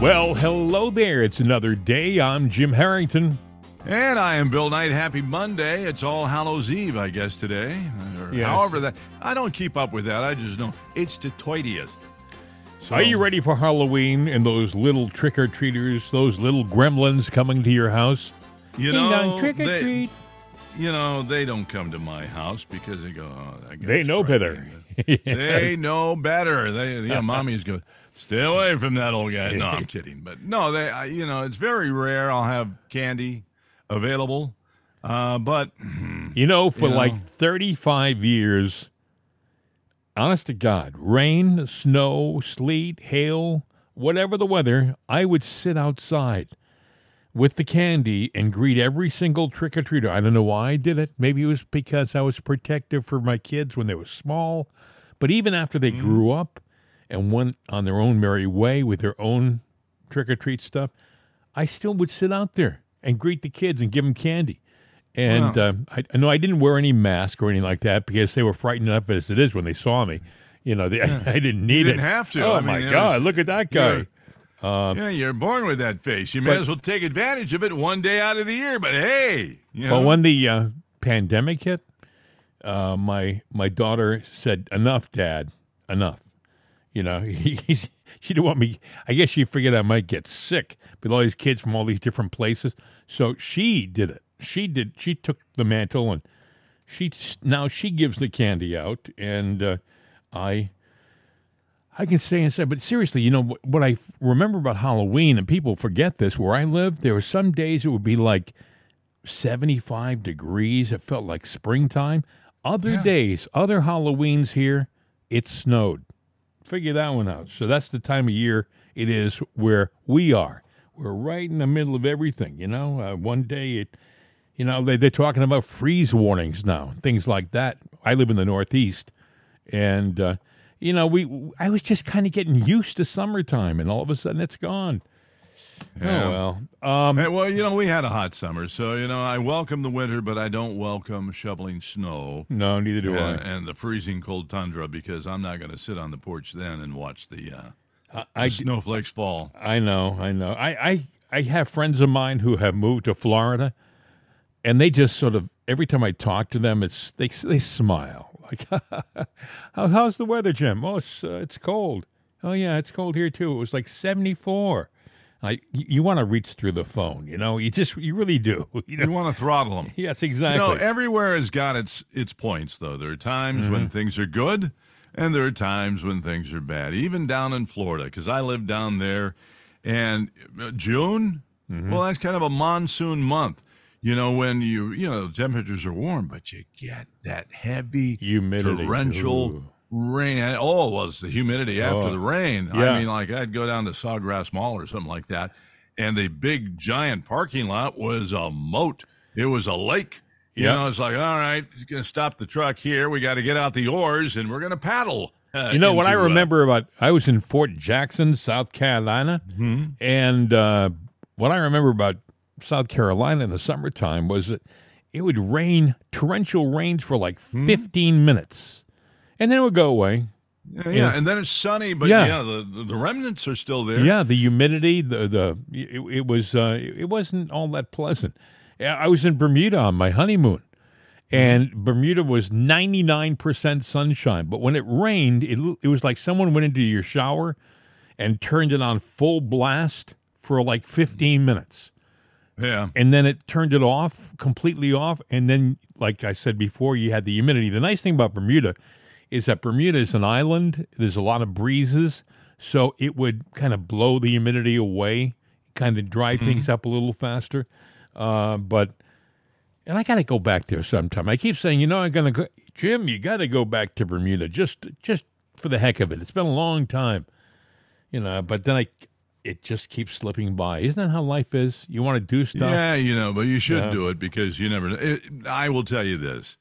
Well, hello there. It's another day. I'm Jim Harrington. And I am Bill Knight. Happy Monday. It's All Hallows Eve, I guess, today. Or Yes. However, that I don't keep up with that. I just know it's the 20th. So, Are you ready for Halloween and those little trick or treaters, those little gremlins coming to your house? You Ding know, trick or they, treat. you know, they don't come to my house because they go, oh, that They know frightening." better. They know better. They, yeah, mommy's go, stay away from that old guy. No, I'm kidding. But no, they, I, you know, it's very rare. I'll have candy available. Uh, but You know, for You know? like 35 years, honest to God, rain, snow, sleet, hail, whatever the weather, I would sit outside with the candy and greet every single trick or treater. I don't know why I did it. Maybe it was because I was protective for my kids when they were small. But even after they grew up and went on their own merry way with their own trick or treat stuff, I still would sit out there and greet the kids and give them candy. And Wow. uh, I, I know I didn't wear any mask or anything like that because they were frightened enough as it is when they saw me. You know, they, I didn't need it. You didn't it. have to. Oh I my mean, it God! was- look at that guy. You're- yeah, you're born with that face. You may But- as well take advantage of it one day out of the year. But hey, you know, But when the uh, pandemic hit, uh, my my daughter said, "Enough, Dad, enough." You know, she didn't want me. I guess she figured I might get sick with all these kids from all these different places. So she did it. She did. She took the mantle and she now she gives the candy out, and uh, I. I can stay inside, but seriously, you know what, I remember about Halloween, and people forget this. Where I lived, there were some days it would be like 75 degrees. It felt like springtime. Other Yeah. days, other Halloweens here, it snowed. Figure that one out. So that's the time of year it is where we are. We're right in the middle of everything, you know. Uh, one day it, you know, they, they're talking about freeze warnings now, things like that. I live in the Northeast, and uh, you know, we I was just kind of getting used to summertime, and all of a sudden it's gone. Oh, yeah. Oh, well. Um, hey, well, you know, we had a hot summer, so you know, I welcome the winter, but I don't welcome shoveling snow. No, neither do and, I. And the freezing cold tundra, because I'm not going to sit on the porch then and watch the, uh, I, the I, snowflakes fall. I know, I know. I, I I have friends of mine who have moved to Florida, and they just sort of every time I talk to them, it's they they smile like, How, "How's the weather, Jim? Oh, it's uh, it's cold. Oh yeah, it's cold here too. It was like 74." I, you want to reach through the phone, you know. You just, you really do. You, know? you want to throttle them. yes, exactly. You know, everywhere has got its its points, though. There are times mm-hmm. when things are good, and there are times when things are bad. Even down in Florida, because I live down there, and uh, June, mm-hmm. well, that's kind of a monsoon month. You know, when you you know temperatures are warm, but you get that heavy humidity, torrential. Ooh rain. Oh, well, it's the humidity after Oh, the rain. yeah. I mean, like I'd go down to Sawgrass Mall or something like that, and the big giant parking lot was a moat. It was a lake. You Yeah. know, it's like, all right, it's going to stop the truck here. We got to get out the oars and we're going to paddle. uh, You know what I into, uh, remember about I was in Fort Jackson, South Carolina, and uh, what I remember about South Carolina in the summertime was that it would rain torrential rains for like fifteen minutes, and then it would go away. yeah, yeah, and then it's sunny, but Yeah. yeah, the, the, remnants are still there. Yeah, the humidity, the the it, it was uh, it wasn't all that pleasant. I was in Bermuda on my honeymoon, and Bermuda was ninety nine percent sunshine. But when it rained, it it was like someone went into your shower and turned it on full blast for like fifteen minutes, yeah. and then it turned it off completely off, and then like I said before, you had the humidity. The nice thing about Bermuda is that Bermuda is an island. There's a lot of breezes, so it would kind of blow the humidity away, kind of dry things up a little faster. Uh, but and I got to go back there sometime. I keep saying, you know, I'm gonna go, Jim. You got to go back to Bermuda just just for the heck of it. It's been a long time, you know. But then I, it just keeps slipping by. Isn't that how life is? You want to do stuff. Yeah, you know, but you should Yeah. do it because you never. It, I will tell you this: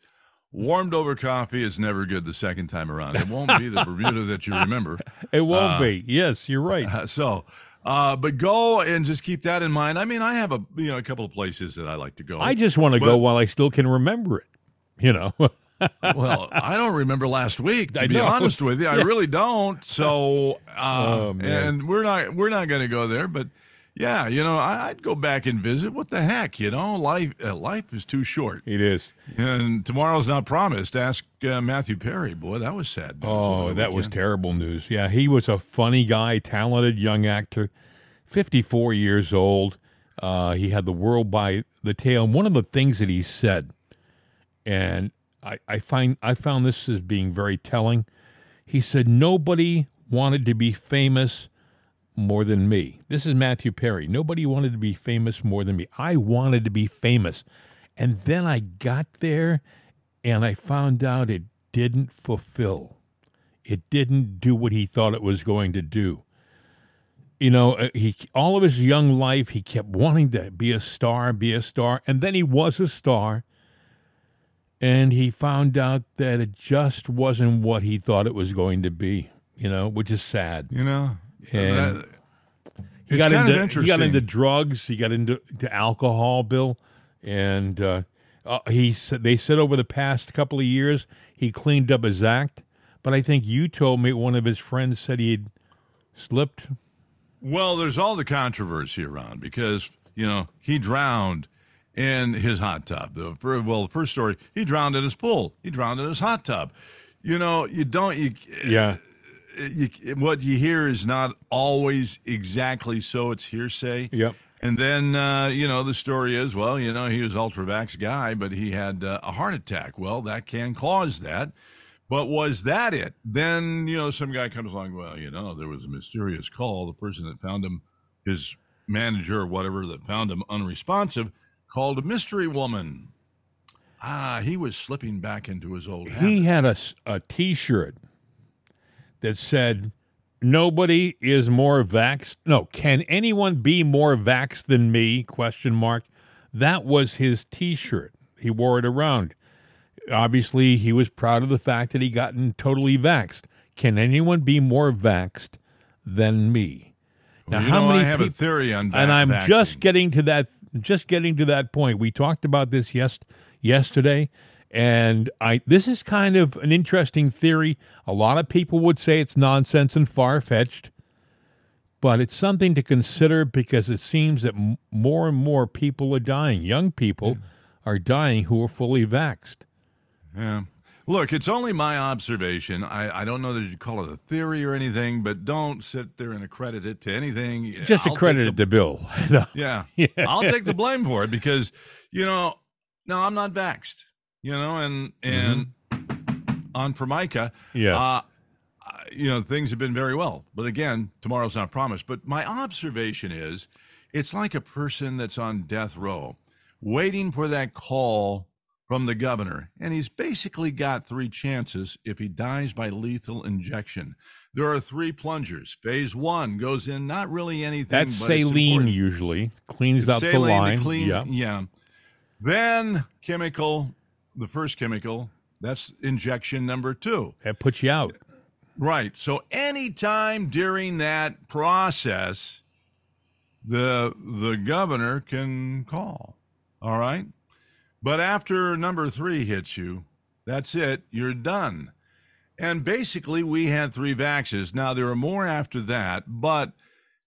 warmed over coffee is never good the second time around. It won't be the Bermuda that you remember. It won't be. Yes, you're right. Uh, so, uh, but go and just keep that in mind. I mean, I have a you know a couple of places that I like to go. I just want to go while I still can remember it. You know. well, I don't remember last week. To I be know. honest with you, I really don't. So, uh, Oh, and we're not we're not going to go there. But yeah, you know, I, I'd go back and visit. What the heck, you know, life uh, life is too short, It is. and tomorrow's not promised. Ask uh, Matthew Perry. Boy, that was sad. news Oh, that was terrible news. Yeah, he was a funny guy, talented young actor, 54 years old. Uh, he had the world by the tail. And one of the things that he said, and I, I find I found this as being very telling. He said nobody wanted to be famous more than me. This is Matthew Perry. Nobody wanted to be famous more than me. I wanted to be famous. And then I got there and I found out it didn't fulfill. It didn't do what he thought it was going to do. You know, uh, he all of his young life he kept wanting to be a star, be a star, and then he was a star. And he found out that it just wasn't what he thought it was going to be, you know, which is sad. You know, And- that- He got into he got into drugs. He got into to alcohol, Bill, and uh, uh, he said they said over the past couple of years he cleaned up his act. But I think you told me one of his friends said he had slipped. Well, there's all the controversy around because you know he drowned in his hot tub. The well, the first story, he drowned in his pool. He drowned in his hot tub. You know, you don't you, Yeah, you what you hear is not always exactly so. It's hearsay. Yep. And then uh, you know the story is well, you know he was ultra vax guy, but he had uh, a heart attack. Well, that can cause that. But was that it? Then you know some guy comes along. Well, you know there was a mysterious call. The person that found him, his manager or whatever that found him unresponsive, called a mystery woman. Ah, he was slipping back into his old habits. he had a a T-shirt that said, "Nobody is more vaxxed." No, can anyone be more vaxxed than me? Question mark. That was his T-shirt. He wore it around. Obviously, he was proud of the fact that he gotten totally vaxxed. Can anyone be more vaxxed than me? Well, you know, I have a theory on that. and I'm vaccine. just getting to that just getting to that point. We talked about this yes yesterday and I this is kind of an interesting theory. A lot of people would say it's nonsense and far-fetched, but it's something to consider because it seems that m- more and more people are dying. Young people are dying who are fully vaxxed. Yeah. Look, it's only my observation. I, I don't know that you call it a theory or anything, but don't sit there and accredit it to anything. Just I'll accredit it to Bill. Yeah. Yeah. I'll take the blame for it because, you know, no, I'm not vaxxed, you know, and, and on Formica, Mm-hmm. Uh, you know, things have been very well. But again, tomorrow's not promised. But my observation is it's like a person that's on death row waiting for that call from the governor. And he's basically got three chances if he dies by lethal injection. There are three plungers. Phase one goes in not really anything. That's but saline usually. Cleans out the Saline to line. clean, yeah. yeah. Then chemical, the first chemical, that's injection number two. That puts you out. Right. So anytime during that process, the the governor can call. All right. But after number three hits you, that's it. You're done. And basically, we had three vaxes. Now there are more after that, but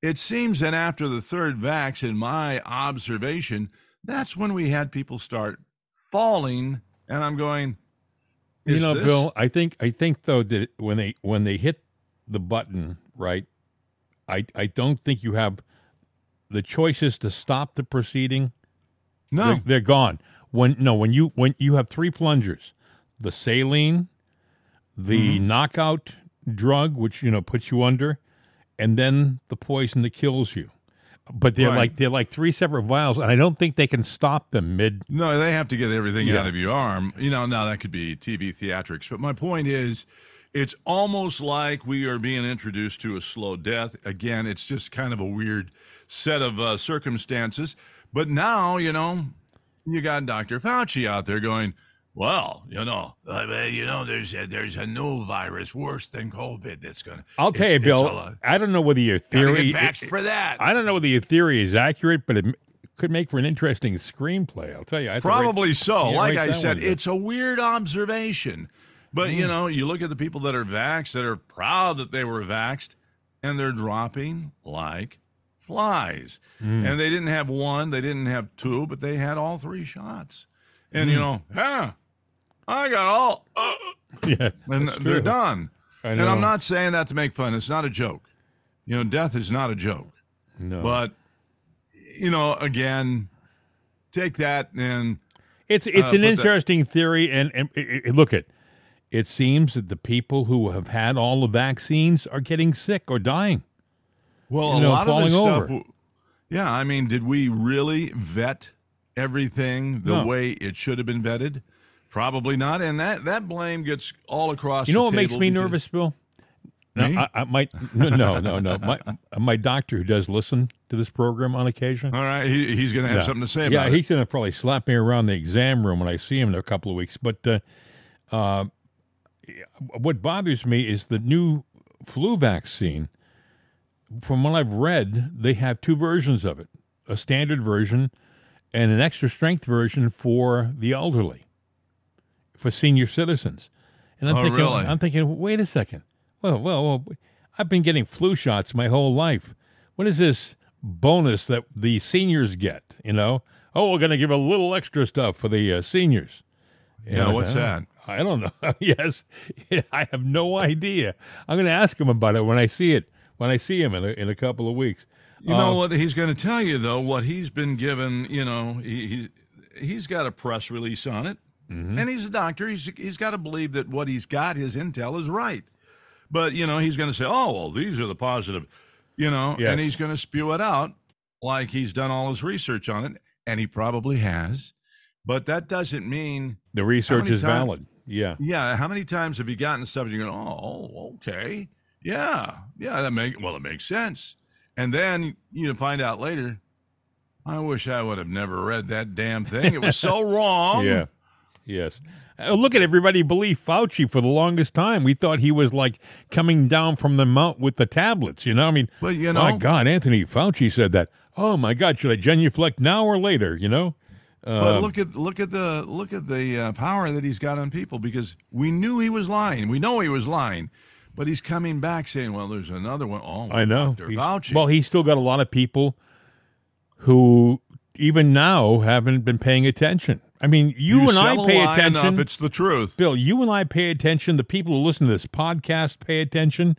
it seems that after the third vax, in my observation, that's when we had people start falling. And I'm going, you know, this- Bill, I think I think though that when they when they hit the button, right, I I don't think you have the choices to stop the proceeding. no, They're, they're gone. When no, when you when you have three plungers, the saline, the Mm-hmm. knockout drug, which you know puts you under, and then the poison that kills you. But they're Right. like they're like three separate vials, and I don't think they can stop them mid. No, they have to get everything Yeah. out of your arm. You know, now that could be TV theatrics. But my point is, it's almost like we are being introduced to a slow death. Again, it's just kind of a weird set of uh, circumstances. But now, you know, you got Dr. Fauci out there going, well, you know, uh, you know, there's a, there's a new virus worse than COVID that's going to. I'll tell you, Bill. I don't know whether your theory. Get for that. I don't know whether your theory is accurate, but it, could make for an interesting screenplay. I'll tell you. I to write- Probably so. Like I said, it's a weird observation. But, you hmm. know, you look at the people that are vaxxed, that are proud that they were vaxxed, and they're dropping like flies. Hmm. And they didn't have one, they didn't have two, but they had all three shots. And, you hmm. know, yeah, I got all, uh, yeah, and they're true. done. And. I'm not saying that to make fun. It's not a joke. You know, death is not a joke. No. But, you know, again, take that and It's it's Uh, an interesting theory, and, and it, it- look at. It seems that the people who have had all the vaccines are getting sick or dying. Well, you a know, lot of this stuff. Yeah, I mean, did we really vet everything the No. way it should have been vetted? Probably not, and that that blame gets all across. You know what makes me nervous, Bill? Me? No, I, I might no no no no. My my doctor who does listen to this program on occasion. All right, he, he's going to have Yeah. something to say yeah, about it. he's going to probably slap me around the exam room when I see him in a couple of weeks. But uh, uh, what bothers me is the new flu vaccine. From what I've read, they have two versions of it: a standard version and an extra strength version for the elderly, for senior citizens. And I'm Oh, thinking, really? I'm thinking, wait a second. Well, well, well, I've been getting flu shots my whole life. What is this bonus that the seniors get? You know, oh, we're going to give a little extra stuff for the uh, seniors. Yeah, And what's that? I don't know. yes, I have no idea. I'm going to ask him about it when I see it. When I see him in a, in a couple of weeks. You know Uh, what he's going to tell you though. What he's been given, you know, he, he he's got a press release on it, Mm-hmm. and he's a doctor. He's he's got to believe that what he's got, his intel, is right. But you know, he's going to say, "Oh, well, these are the positive," you know, Yes. and he's going to spew it out like he's done all his research on it, and he probably has. But that doesn't mean, The research is time- valid. Yeah. yeah. How many times have you gotten stuff and you're going, "Oh, okay, yeah, yeah, that make well, it makes sense," and then you find out later. I wish I would have never read that damn thing. It was so wrong. Yeah. Yes. Uh, look at everybody believe Fauci for the longest time. We thought he was like coming down from the mount with the tablets. You know, I mean, But, you my God, Anthony Fauci said that. Oh my God, should I genuflect now or later? You know, But look at look at the look at the uh, power that he's got on people because we knew he was lying. We know he was lying, but he's coming back saying, "Well, there's another one." Oh, I know. Fauci. Well, he's still got a lot of people who even now haven't been paying attention. I mean, you, and I pay attention. Enough, it's the truth. Bill, you and I pay attention. The people who listen to this podcast pay attention.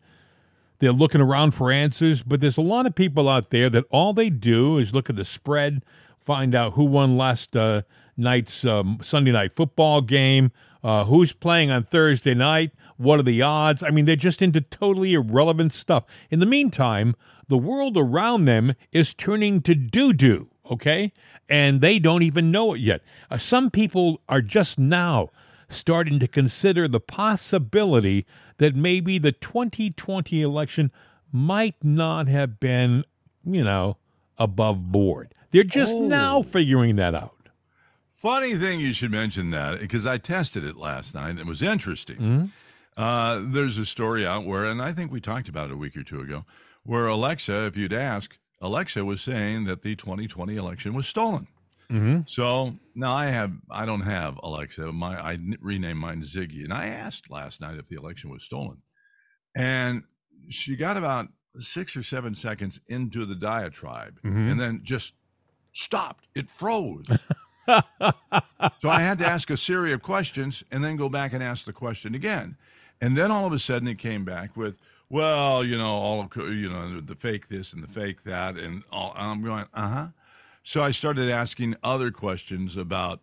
They're looking around for answers, but there's a lot of people out there that all they do is look at the spread, find out who won last uh, night's um, Sunday night football game, uh, who's playing on Thursday night, what are the odds. I mean, they're just into totally irrelevant stuff. In the meantime, the world around them is turning to doo doo, okay? And they don't even know it yet. Uh, some people are just now starting to consider the possibility that maybe the 2020 election might not have been, you know, above board. They're just now figuring that out. Funny thing you should mention that because I tested it last night. and It was interesting. Uh, there's a story out where, and I think we talked about it a week or two ago, where Alexa, if you'd ask, Alexa was saying that the 2020 election was stolen. Mm-hmm. So now I have, I don't have Alexa. My I renamed mine Ziggy, and I asked last night if the election was stolen, and she got about six or seven seconds into the diatribe, mm-hmm. and then just stopped. It froze. so I had to ask a series of questions and then go back and ask the question again. And then all of a sudden it came back with, well, you know, all of, you know, the fake this and the fake that. And, all, and I'm going, uh huh. So I started asking other questions about,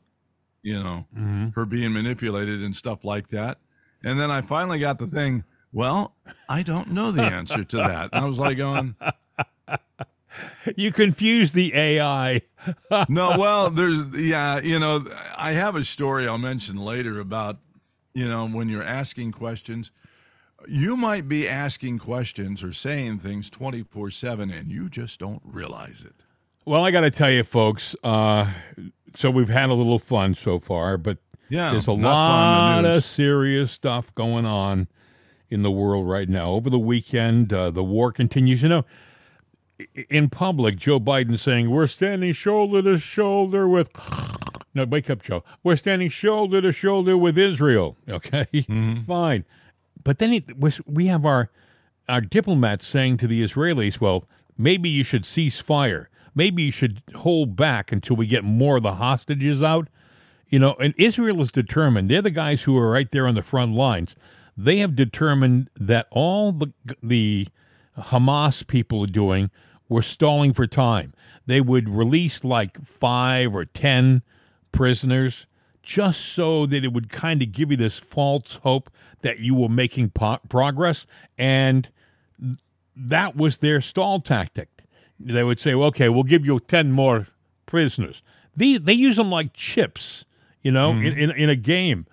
you know, her being manipulated and stuff like that. And then I finally got the thing, well, I don't know the answer to that. And I was like going, You confuse the AI. no, well, there's yeah, you know, I have a story I'll mention later about, you know, when you're asking questions, you might be asking questions or saying things 24/7 and you just don't realize it. Well, I got to tell you, folks. Uh, so we've had a little fun so far, but Yeah, there's a lot the of serious stuff going on in the world right now. Over the weekend, uh, the war continues. You know, in public, Joe Biden saying, We're standing shoulder to shoulder with. No, wake up, Joe. We're standing shoulder to shoulder with Israel. Okay, fine. But then it was, we have our our diplomats saying to the Israelis, "Well, maybe you should cease fire. Maybe you should hold back until we get more of the hostages out." You know, and Israel is determined. They're the guys who are right there on the front lines. They have determined that all the the Hamas people are doing were stalling for time. They would release like five or ten prisoners just so that it would kind of give you this false hope that you were making po- progress. And that was their stall tactic. They would say, well, okay, we'll give you 10 more prisoners. They, they use them like chips, you know, in, in, in a game.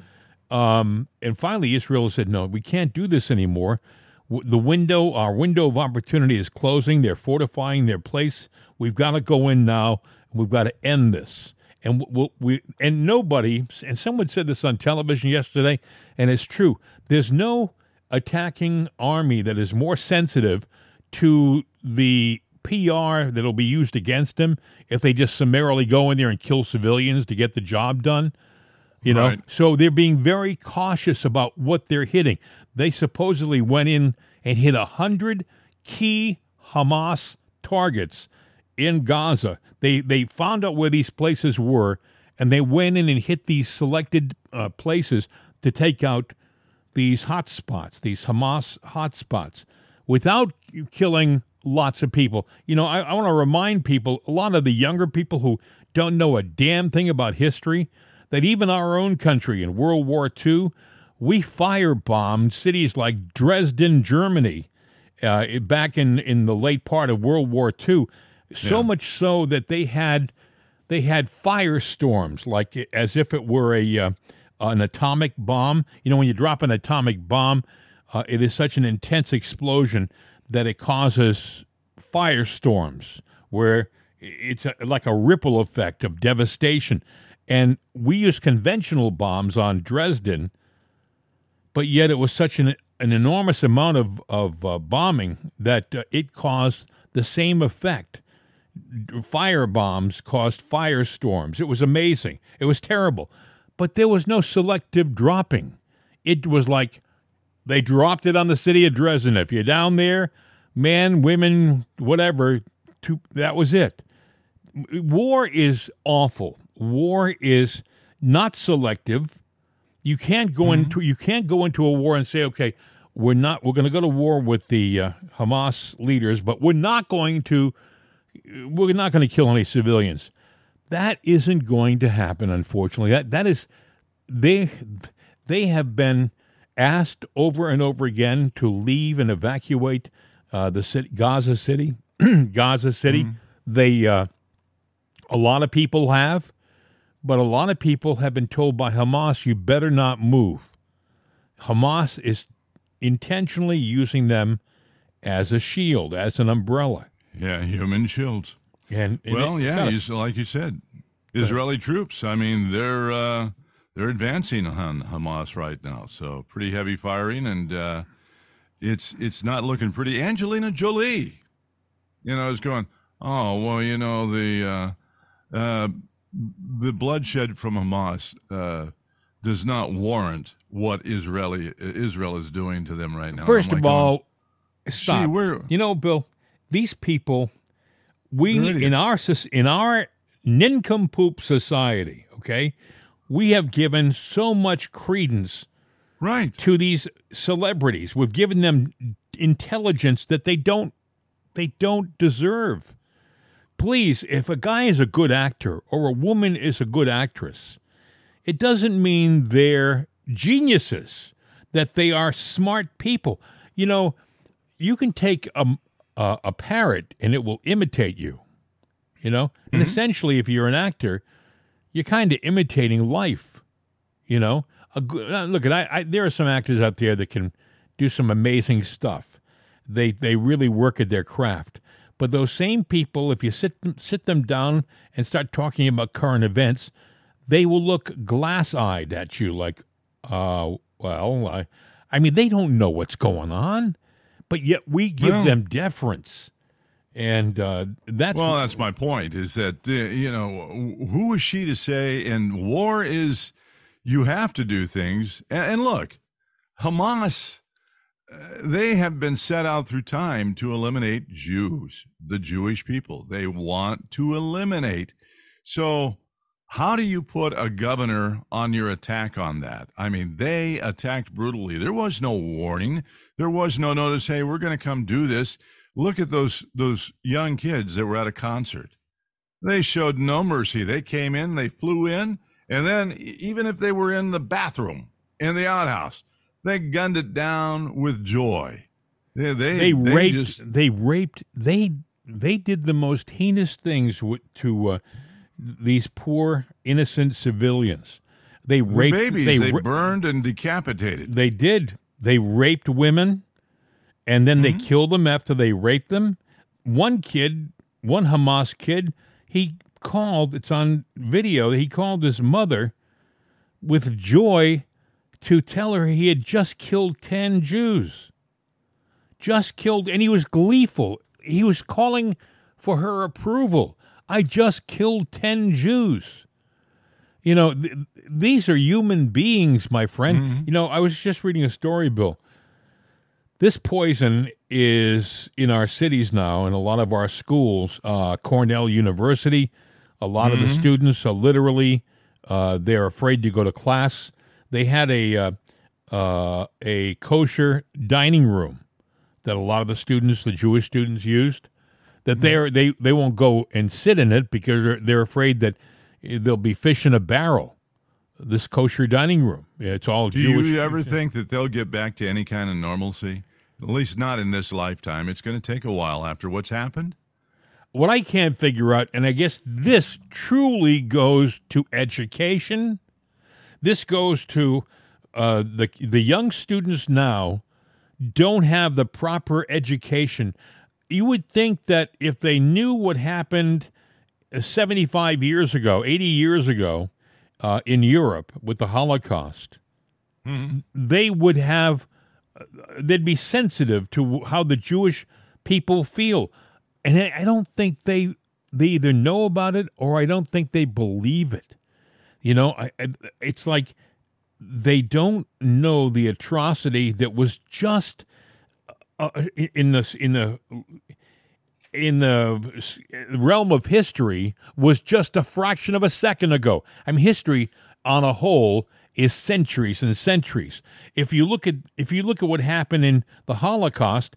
Um, and finally, Israel said, no, we can't do this anymore. The window, our window of opportunity is closing. They're fortifying their place. We've got to go in now. We've got to end this. And we'll, we and nobody, and someone said this on television yesterday, and it's true. There's no attacking army that is more sensitive to the PR that'll be used against them if they just summarily go in there and kill civilians to get the job done. You know, Right. so they're being very cautious about what they're hitting. They supposedly went in and hit a hundred key Hamas targets in Gaza. They they found out where these places were, and they went in and hit these selected uh, places to take out these hot spots, these Hamas hot spots, without killing lots of people. You know, I, I want to remind people, a lot of the younger people who don't know a damn thing about history, that even our own country in World War II, we firebombed cities like Dresden, Germany, uh, back in, in the late part of World War II. So Yeah. much so that they had they had firestorms, like as if it were a uh, an atomic bomb. You know, when you drop an atomic bomb, uh, it is such an intense explosion that it causes firestorms, where it's a, like a ripple effect of devastation. And we use conventional bombs on Dresden, but yet it was such an an enormous amount of of uh, bombing that uh, it caused the same effect fire bombs caused firestorms. It was amazing. It was terrible. But there was no selective dropping. It was like they dropped it on the city of Dresden. If you're down there, man, women, whatever, to, that was it. War is awful. War is not selective. You can't go into you can't go into a war and say, okay, we're not we're going to go to war with the uh, Hamas leaders, but we're not going to we're not going to kill any civilians. That isn't going to happen, unfortunately. That that is they they have been asked over and over again to leave and evacuate uh, the city, Gaza City, Gaza City. They uh, a lot of people have, but a lot of people have been told by Hamas, "You better not move." Hamas is intentionally using them as a shield, as an umbrella. Yeah, human shields. And, and Well, it- yeah, he's, like you said, Israeli troops. I mean, they're uh, they're advancing on Hamas right now, so pretty heavy firing, and uh, it's it's not looking pretty. Angelina Jolie, you know, is going. Oh well, you know the uh, uh, the bloodshed from Hamas uh, does not warrant what Israeli Israel is doing to them right now. First I'm of like all, stop. we're- you know, Bill, these people, we in our in our nincompoop society, okay, we have given so much credence right, to these celebrities. We've given them intelligence that they don't they don't deserve. Please, if a guy is a good actor or a woman is a good actress, it doesn't mean they're geniuses, that they are smart people. You know, you can take a, a, a parrot and it will imitate you, you know? And essentially, if you're an actor, you're kind of imitating life, you know? A good, uh, look, I, I, there are some actors out there that can do some amazing stuff. They, they really work at their craft. But those same people, if you sit them, sit them down and start talking about current events, they will look glass-eyed at you like, uh, well, I, I mean, they don't know what's going on, but yet we give Well- them deference. And uh, that's Well, that's my point. Is that uh, you know who is she to say? And war is you have to do things. And, and look, Hamas, uh, they have been set out through time to eliminate Jews, the Jewish people. They want to eliminate. So, how do you put a governor on your attack on that? I mean, they attacked brutally. There was no warning. There was no notice. Hey, we're going to come do this. Look at those those young kids that were at a concert. They showed no mercy. They came in, they flew in, and then even if they were in the bathroom in the outhouse, they gunned it down with joy. They they, they raped. just- they raped. They they did the most heinous things to uh, these poor innocent civilians. They the raped. babies they they, ra- burned and decapitated. They did. They raped women and then Mm-hmm. they killed them after they raped them. One kid, one Hamas kid, he called, it's on video, he called his mother with joy to tell her he had just killed 10 Jews. Just killed, and he was gleeful. He was calling for her approval. I just killed 10 Jews. You know, th- these are human beings, my friend. You know, I was just reading a story, Bill. This poison is in our cities now, in a lot of our schools. Uh, Cornell University, a lot of the students are literally uh, they're afraid to go to class. They had a uh, uh, a kosher dining room that a lot of the students, the Jewish students, used. That they're they they won't go and sit in it because they're, they're afraid that they'll be fish in a barrel. This kosher dining room, it's all Do Jewish. you ever think that they'll get back to any kind of normalcy? At least not in this lifetime. It's going to take a while after what's happened. what I can't figure out, and I guess this truly goes to education. This goes to uh, the the young students now don't have the proper education. You would think that if they knew what happened uh, 75 years ago, 80 years ago uh, in Europe with the Holocaust, they would have, uh, they'd be sensitive to how the Jewish people feel. And I don't think they they either know about it or I don't think they believe it. You know, I, I, it's like they don't know the atrocity that was just uh, in the in the in the realm of history was just a fraction of a second ago. I mean, history on a whole is centuries and centuries. If you look at if you look at what happened in the Holocaust,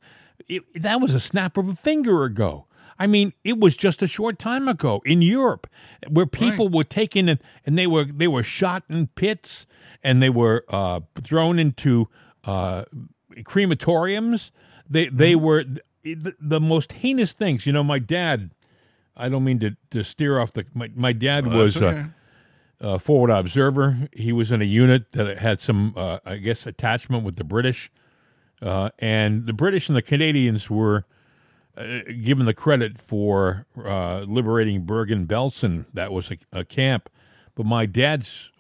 it, that was a snap of a finger ago. I mean, it was just a short time ago in Europe, where people were taken and, and they were they were shot in pits and they were uh, thrown into uh, crematoriums. They they were the, the most heinous things. You know, my dad. I don't mean to, to steer off the. My, my dad Well, was okay. a, a forward observer. He was in a unit that had some, uh, I guess, attachment with the British, uh, and the British and the Canadians were uh, given the credit for uh, liberating Bergen Belsen. That was a, a camp, but my dad's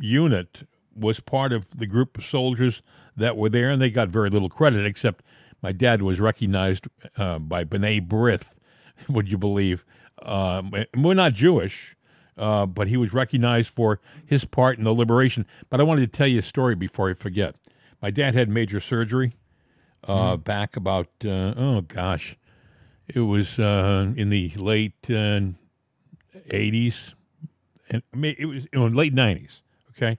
unit was part of the group of soldiers that were there, and they got very little credit. Except my dad was recognized uh, by B'nai B'rith. Would you believe? Um, we're not Jewish, uh, but he was recognized for his part in the liberation. But I wanted to tell you a story before I forget. My dad had major surgery uh, back about uh, oh gosh, it was uh, in the late uh, '80s, and I mean, it was you know, late '90s. Okay,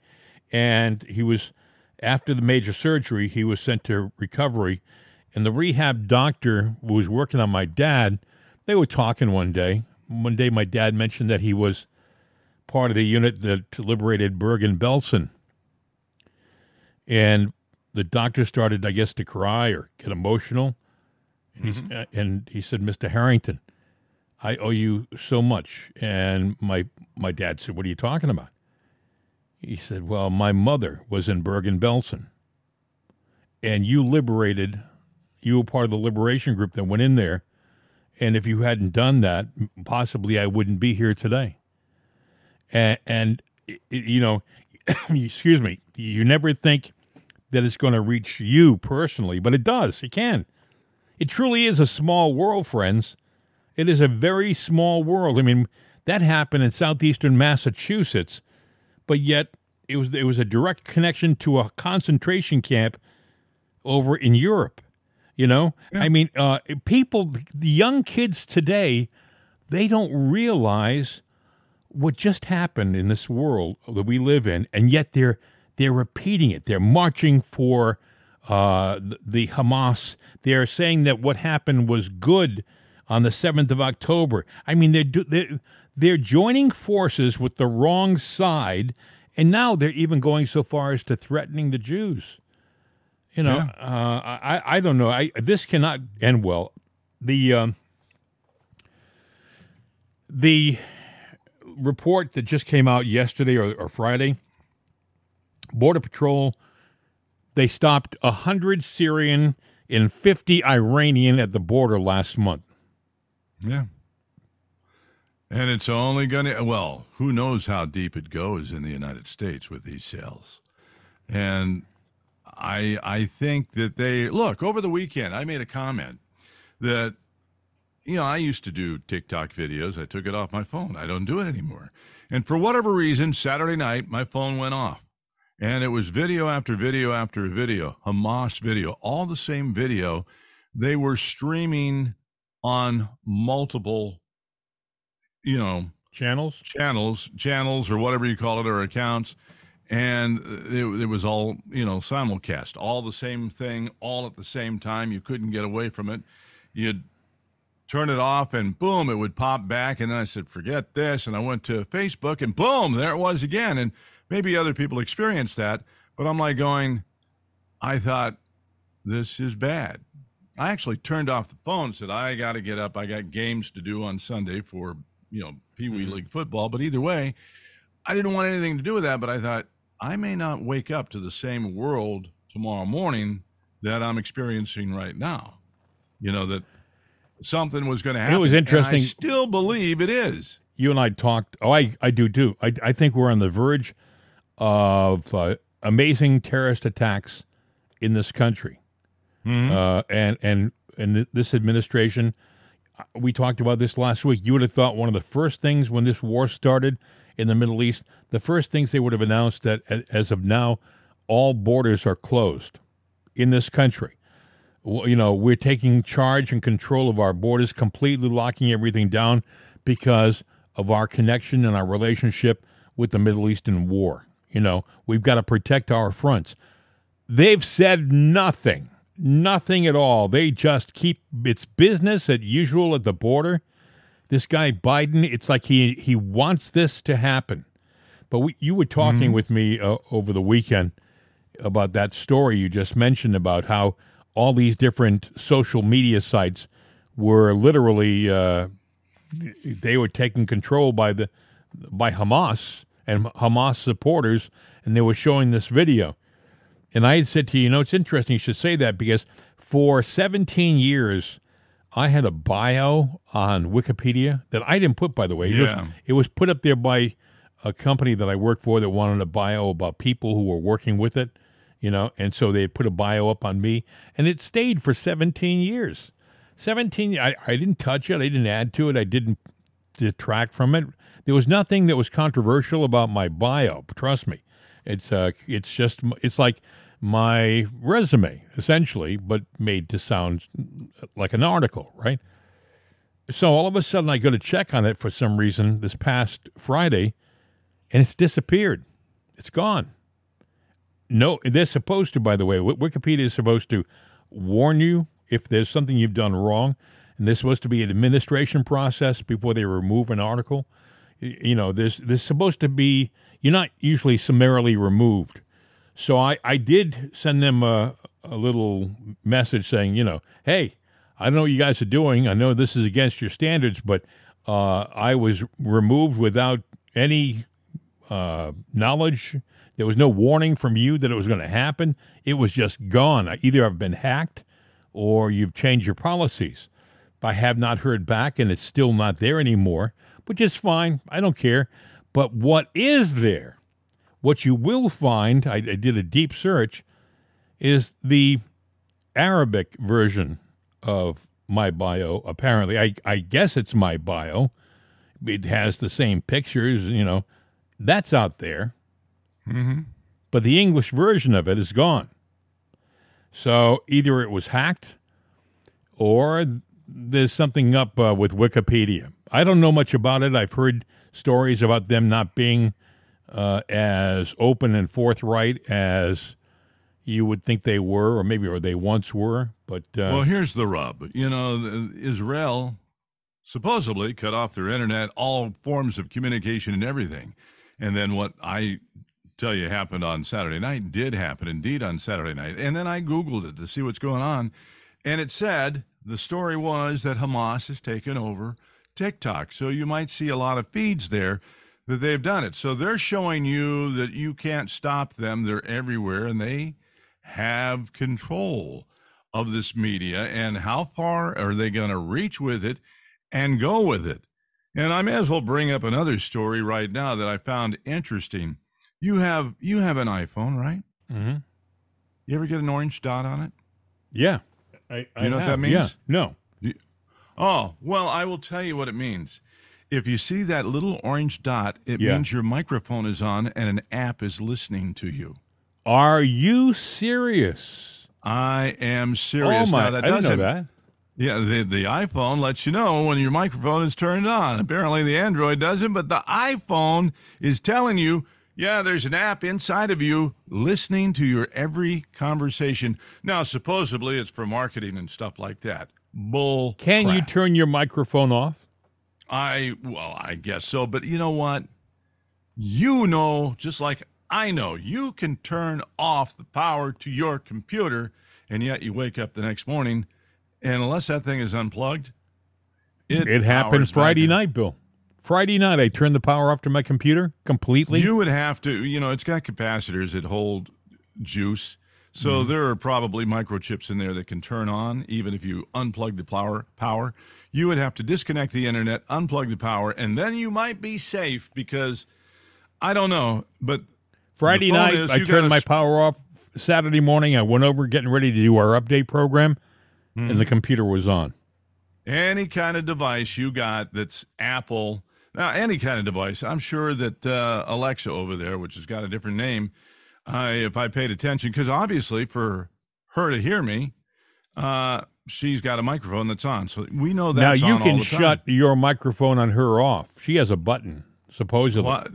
and he was after the major surgery, he was sent to recovery, and the rehab doctor who was working on my dad. They were talking one day. One day, my dad mentioned that he was part of the unit that liberated Bergen Belsen. And the doctor started, I guess, to cry or get emotional. And, he's, uh, and he said, Mr. Harrington, I owe you so much. And my, my dad said, What are you talking about? He said, Well, my mother was in Bergen Belsen. And you liberated, you were part of the liberation group that went in there. And if you hadn't done that, possibly I wouldn't be here today. And, and you know, excuse me, you never think that it's going to reach you personally, but it does. It can. It truly is a small world, friends. It is a very small world. I mean, that happened in southeastern Massachusetts, but yet it was it was a direct connection to a concentration camp over in Europe. You know, yeah. I mean, uh, people, the young kids today, they don't realize what just happened in this world that we live in, and yet they're they're repeating it. They're marching for uh, the, the Hamas. They're saying that what happened was good on the seventh of October. I mean, they're they're they're joining forces with the wrong side, and now they're even going so far as to threatening the Jews. You know, yeah. uh, I I don't know. I this cannot end well. The um, the report that just came out yesterday or, or Friday, Border Patrol, they stopped hundred Syrian and fifty Iranian at the border last month. Yeah. And it's only going to, well, who knows how deep it goes in the United States with these sales. And I I think that they look over the weekend. I made a comment that you know I used to do TikTok videos. I took it off my phone. I don't do it anymore. And for whatever reason, Saturday night my phone went off, and it was video after video after video, Hamas video, all the same video. They were streaming on multiple, you know, channels, channels, channels, or whatever you call it, or accounts and it, it, was all you know simulcast all the same thing all at the same time. You couldn't get away from it. You'd turn it off and boom it would pop back. And then i said forget this. And i went to facebook and boom there it was again. And maybe other people experienced that but i'm like going i thought this is bad. I actually turned off the phone and said i got to get up. I got games to do on sunday for you know pee wee mm-hmm. league football. But either way i didn't want anything to do with that but i thought I may not wake up to the same world tomorrow morning that I'm experiencing right now. You know, that something was going to happen. It was interesting. I still believe it is. You and I talked. Oh, I, I do too. I, I think we're on the verge of uh, amazing terrorist attacks in this country. Mm-hmm. Uh, and, and, and th- this administration, uh, we talked about this last week. You would have thought one of the first things when this war started in the Middle East, the first things they would have announced that as of now, all borders are closed in this country. You know, we're taking charge and control of our borders, completely locking everything down because of our connection and our relationship with the Middle Eastern war. You know, we've got to protect our fronts. They've said nothing, nothing at all. They just keep it's business as usual at the border this guy Biden, it's like he he wants this to happen. But we, you were talking mm-hmm. with me uh, over the weekend about that story you just mentioned about how all these different social media sites were literally uh, they were taken control by the by Hamas and Hamas supporters, and they were showing this video. And I had said to you, you know, it's interesting you should say that because for 17 years, I had a bio on Wikipedia that I didn't put, by the way. It, yeah. was, it was put up there by a company that I worked for that wanted a bio about people who were working with it, you know, and so they put a bio up on me, and it stayed for 17 years. 17, I, I didn't touch it, I didn't add to it, I didn't detract from it. There was nothing that was controversial about my bio, trust me. It's uh, it's just it's like my resume, essentially, but made to sound like an article, right? So all of a sudden, I go to check on it for some reason this past Friday, and it's disappeared. It's gone. No, they're supposed to, by the way, Wikipedia is supposed to warn you if there's something you've done wrong, and there's supposed to be an administration process before they remove an article. You know, there's there's supposed to be you're not usually summarily removed so I, I did send them a, a little message saying, you know, hey, I don't know what you guys are doing. I know this is against your standards, but uh, I was removed without any uh, knowledge. There was no warning from you that it was going to happen. It was just gone. Either I've been hacked or you've changed your policies. I have not heard back, and it's still not there anymore, which is fine. I don't care. But what is there what you will find, I, I did a deep search, is the Arabic version of my bio. Apparently, I I guess it's my bio. It has the same pictures. You know, that's out there. Mm-hmm. But the English version of it is gone. So either it was hacked, or there's something up uh, with Wikipedia. I don't know much about it. I've heard stories about them not being uh, as open and forthright as you would think they were, or maybe or they once were. But uh, Well, here's the rub. You know, Israel supposedly cut off their internet, all forms of communication and everything. And then what I tell you happened on Saturday night did happen indeed on Saturday night. And then I Googled it to see what's going on. And it said the story was that Hamas has taken over TikTok. So you might see a lot of feeds there that they've done it. So they're showing you that you can't stop them. They're everywhere and they have control of this media and how far are they going to reach with it and go with it. And I may as well bring up another story right now that I found interesting. You have you have an iPhone, right? Mm-hmm. You ever get an orange dot on it? yeah, I, I You know what that means? Yeah, no. Oh, well, I will tell you what it means. If you see that little orange dot, it Yeah. means your microphone is on and an app is listening to you. Are you serious? I am serious. Oh my! Now, that I didn't know that. Yeah, the, the iPhone lets you know when your microphone is turned on. Apparently, the Android doesn't, but the iPhone is telling you, yeah, there's an app inside of you listening to your every conversation. Now, supposedly, it's for marketing and stuff like that. Bull. Can you turn your microphone off? I well, I guess so, but you know what? You know, just like I know, you can turn off the power to your computer, and yet you wake up the next morning, and unless that thing is unplugged, it, It happened Friday night, Bill. Friday night, I turned the power off to my computer completely. You would have to, you know, it's got capacitors that hold juice. So Mm-hmm. there are probably microchips in there that can turn on even if you unplug the power power. You would have to disconnect the internet, unplug the power, and then you might be safe because I don't know, but Friday night, is I turned my power off. Saturday morning, I went over getting ready to do our update program, Hmm. and the computer was on. any kind of device you got that's Apple, now any kind of device, I'm sure that uh, Alexa over there, which has got a different name, I if I paid attention, because obviously for her to hear me, uh, she's got a microphone that's on, so we know that. Now you on all can shut your microphone on her off. She has a button, supposedly. What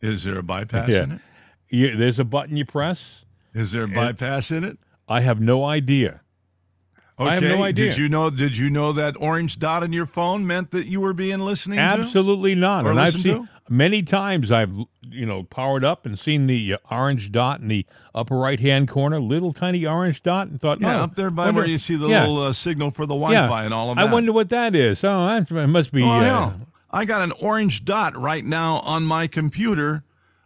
is there a bypass Yeah. in it? You, there's a button you press. Is there a bypass in it? I have no idea. Okay. I have no idea. Did you know? Did you know that orange dot on your phone meant that you were being listening to? Absolutely not. Or and I've seen to? Many times I've you know powered up and seen the orange dot in the upper right hand corner, little tiny orange dot, and thought, Yeah, oh, up there by wonder- where you see the yeah, little uh, signal for the. Wi-Fi and all of that. I wonder what that is. Oh, that it must be. Oh, uh, hell. I got an orange dot right now on my computer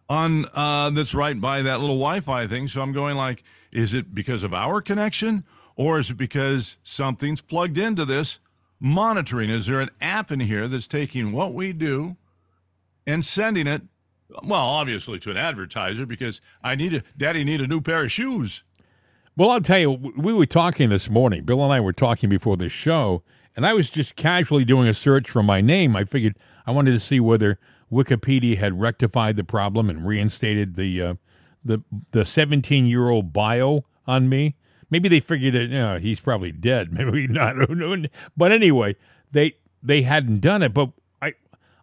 on uh, that's right by that little Wi-Fi thing. So I'm going like, is it because of our connection or is it because something's plugged into this monitoring? Is there an app in here that's taking what we do and sending it? Well, obviously to an advertiser because I need a daddy need a new pair of shoes. Well, I'll tell you, we were talking this morning. Bill and I were talking before the show, and I was just casually doing a search for my name. I figured I wanted to see whether Wikipedia had rectified the problem and reinstated the uh, the the 17 year old bio on me. Maybe they figured it. you know, he's probably dead. Maybe not. But anyway, they they hadn't done it. But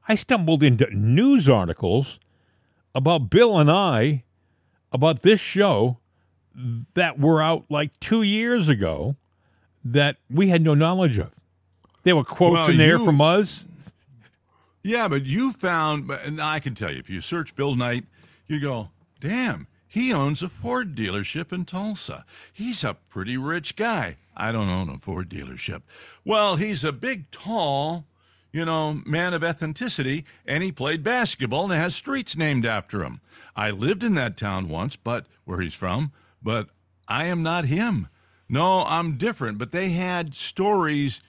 I stumbled into news articles about Bill and I about this show that were out like two years ago that we had no knowledge of. There were quotes Well, in there you- from us. Yeah, but you found, and I can tell you, if you search Bill Knight, you go, damn, he owns a Ford dealership in Tulsa. He's a pretty rich guy. I don't own a Ford dealership. Well, he's a big, tall, you know, man of ethnicity, and he played basketball and has streets named after him. I lived in that town once, but where he's from, but I am not him. No, I'm different. But they had stories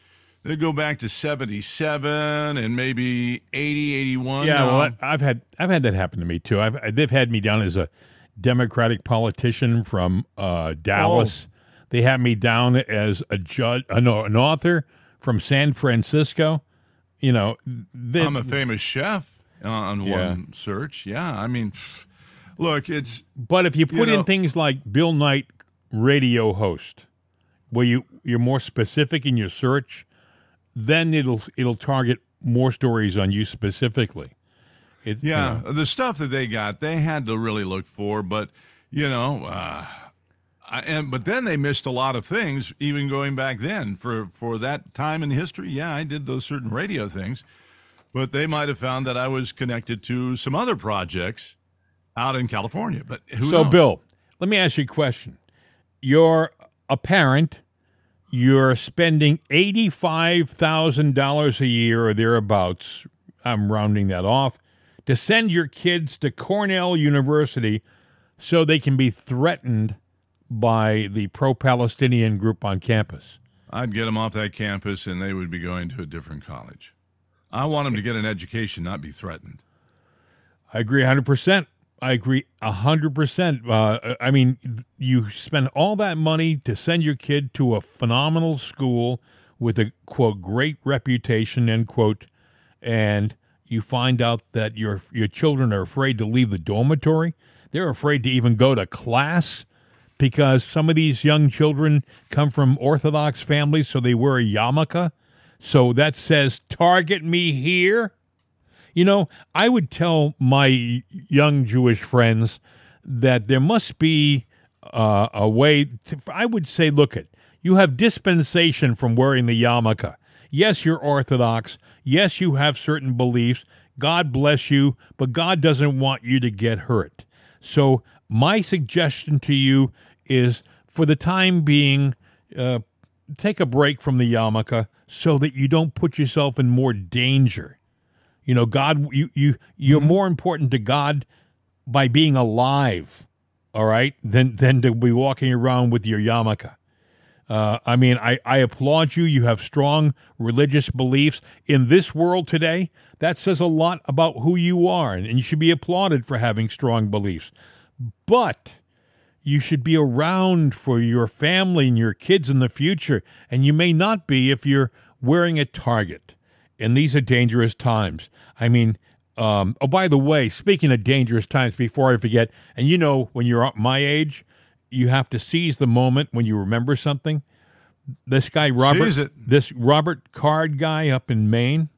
that go back to 77 and maybe 80, 81. Yeah, well, I've had I've had that happen to me too. I've they've had me down as a Democratic politician from uh, Dallas. They had me down as a judge, uh, no, an author from San Francisco. You know, the, I'm a famous chef on Yeah. one search. Yeah, I mean, look, it's but if you put know- in things like Bill Knight radio host, where you you're more specific in your search, then it'll it'll target more stories on you specifically. It, you yeah, know. the stuff that they got, they had to really look for, but you know, uh, and but then they missed a lot of things, even going back then for for that time in history. Yeah, I did those certain radio things, but they might have found that I was connected to some other projects out in California. But who So, knows? Bill, let me ask you a question. You're a parent. You're spending eighty-five thousand dollars a year or thereabouts. I'm rounding that off to send your kids to Cornell University so they can be threatened by the pro-Palestinian group on campus. I'd get them off that campus, and they would be going to a different college. I want them to get an education, not be threatened. I agree 100%. I agree 100%. Uh, I mean, you spend all that money to send your kid to a phenomenal school with a, quote, great reputation, end quote, and you find out that your, your children are afraid to leave the dormitory. They're afraid to even go to class because some of these young children come from Orthodox families, so they wear a yarmulke. So that says, target me here. You know, I would tell my young Jewish friends that there must be uh, a way. To, I would say, look it, you have dispensation from wearing the yarmulke. Yes, you're Orthodox. Yes, you have certain beliefs. God bless you, but God doesn't want you to get hurt. So my suggestion to you is, for the time being, uh, take a break from the yarmulke so that you don't put yourself in more danger. You know, God, you you you're more important to God by being alive, all right, than than to be walking around with your yarmulke. Uh, I mean, I, I applaud you. You have strong religious beliefs in this world today. That says a lot about who you are, and you should be applauded for having strong beliefs. But you should be around for your family and your kids in the future, and you may not be if you're wearing a target. And these are dangerous times. I mean, um, oh, by the way, speaking of dangerous times, before I forget, and you know, when you're my age, you have to seize the moment when you remember something. This guy, Robert, it. this Robert Card guy up in Maine.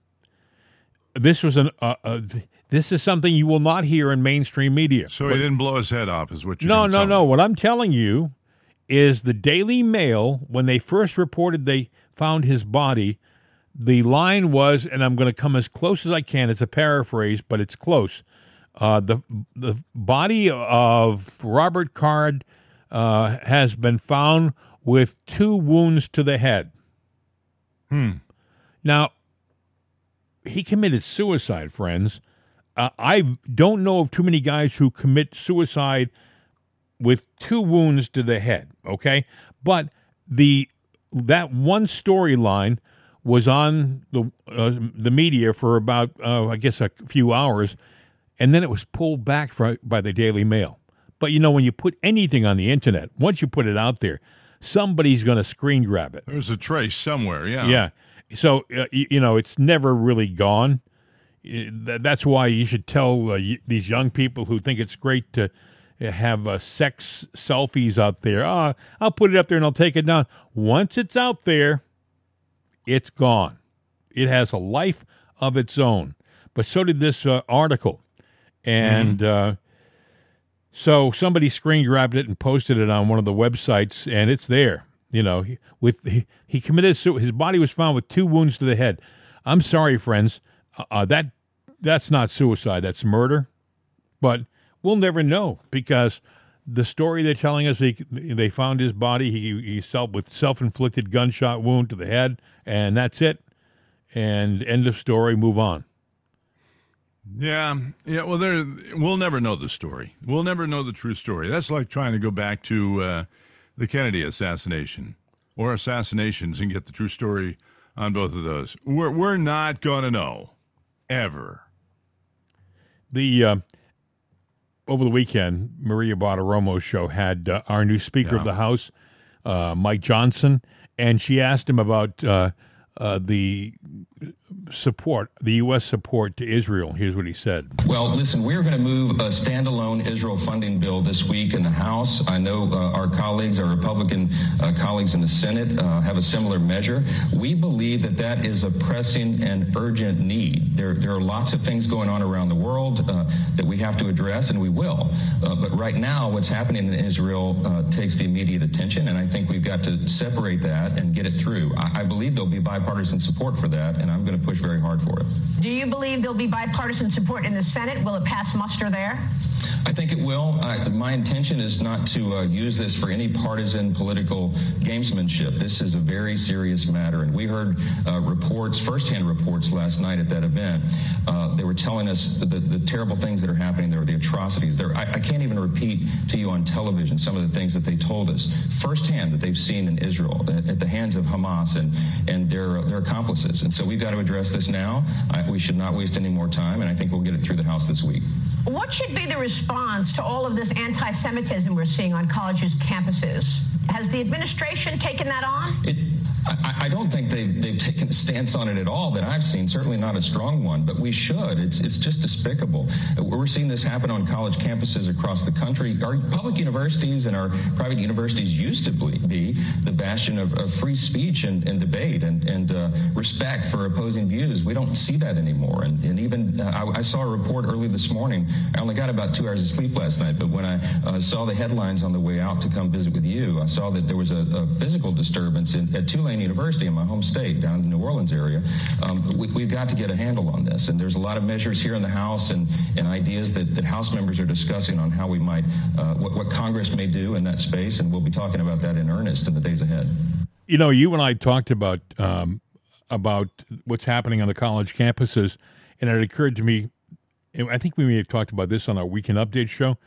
This was an. Uh, uh, this is something you will not hear in mainstream media. So he didn't blow his head off, is what you're No, no, no. me. What I'm telling you is the Daily Mail, when they first reported they found his body, the line was, and I'm going to come as close as I can. It's a paraphrase, but it's close. Uh, the the body of Robert Card uh, has been found with two wounds to the head. Hmm. Now, he committed suicide, friends. Uh, I don't know of too many guys who commit suicide with two wounds to the head. Okay, but the that one storyline was on the uh, the media for about uh, I guess a few hours, and then it was pulled back for, by the Daily Mail. But you know, when you put anything on the internet, once you put it out there, somebody's going to screen grab it. There's a trace somewhere. Yeah. Yeah. So uh, you, you know, it's never really gone. Th- That's why you should tell uh, these young people who think it's great to uh, have uh, sex selfies out there. Oh, I'll put it up there and I'll take it down. Once it's out there, it's gone. It has a life of its own. But so did this uh, article, and uh, so somebody screen grabbed it and posted it on one of the websites, and it's there. You know, he, with he, he committed su- his body was found with two wounds to the head. I'm sorry, friends, uh, uh, that that's not suicide. That's murder. But we'll never know because the story they're telling us they they found his body. He he self with self inflicted gunshot wound to the head, and that's it. And end of story. Move on. Yeah, yeah. Well, there, we'll never know the story. We'll never know the true story. That's like trying to go back to uh, the Kennedy assassination or assassinations and get the true story on both of those. We're we're not gonna know ever. The uh, over the weekend, Maria Bartiromo's show had uh, our new Speaker of the House, uh, Mike Johnson, and she asked him about uh, uh, the support, the U.S. support to Israel. Here's what he said. Well, listen, we're going to move a standalone Israel funding bill this week in the House. I know uh, our colleagues, our Republican uh, colleagues in the Senate, uh, have a similar measure. We believe that that is a pressing and urgent need. There, there are lots of things going on around the world uh, that we have to address, and we will. Uh, but right now, what's happening in Israel uh, takes the immediate attention, and I think we've got to separate that and get it through. I, I believe there'll be bipartisan support for that, and I'm going to push very hard for it. Do you believe there'll be bipartisan support in the Senate? Will it pass muster there? I think it will. I, my intention is not to uh, use this for any partisan political gamesmanship. This is a very serious matter, and we heard uh, reports, firsthand reports last night at that event. Uh, they were telling us the, the, terrible things that are happening there, the atrocities. There, I, I, can't even repeat to you on television some of the things that they told us firsthand that they've seen in Israel at, the hands of Hamas and and their their accomplices. And so we've got to address this now. I, we should not waste any more time, and I think we'll get it through the House this week. What should be the response to all of this anti Semitism we're seeing on colleges' campuses? Has the administration taken that on? It, I, I, don't think they've, they've taken a stance on it at all that I've seen, certainly not a strong one, but we should. It's, it's just despicable. We're seeing this happen on college campuses across the country. Our public universities and our private universities used to be the bastion of, of free speech and, and debate and, and uh, respect for opposing views. We don't see that anymore. And, and even uh, I, I, saw a report early this morning. I only got about two hours of sleep last night, but when I uh, saw the headlines on the way out to come visit with you, I saw that there was a, a physical disturbance in, at Tulane University in my home state, down in the New Orleans area. Um, we, have got to get a handle on this. And there's a lot of measures here in the House and, and ideas that, that House members are discussing on how we might, uh, what, what Congress may do in that space. And we'll be talking about that in earnest in the days ahead. You know, you and I talked about um, about what's happening on the college campuses, and it occurred to me. I think we may have talked about this on our weekend update show,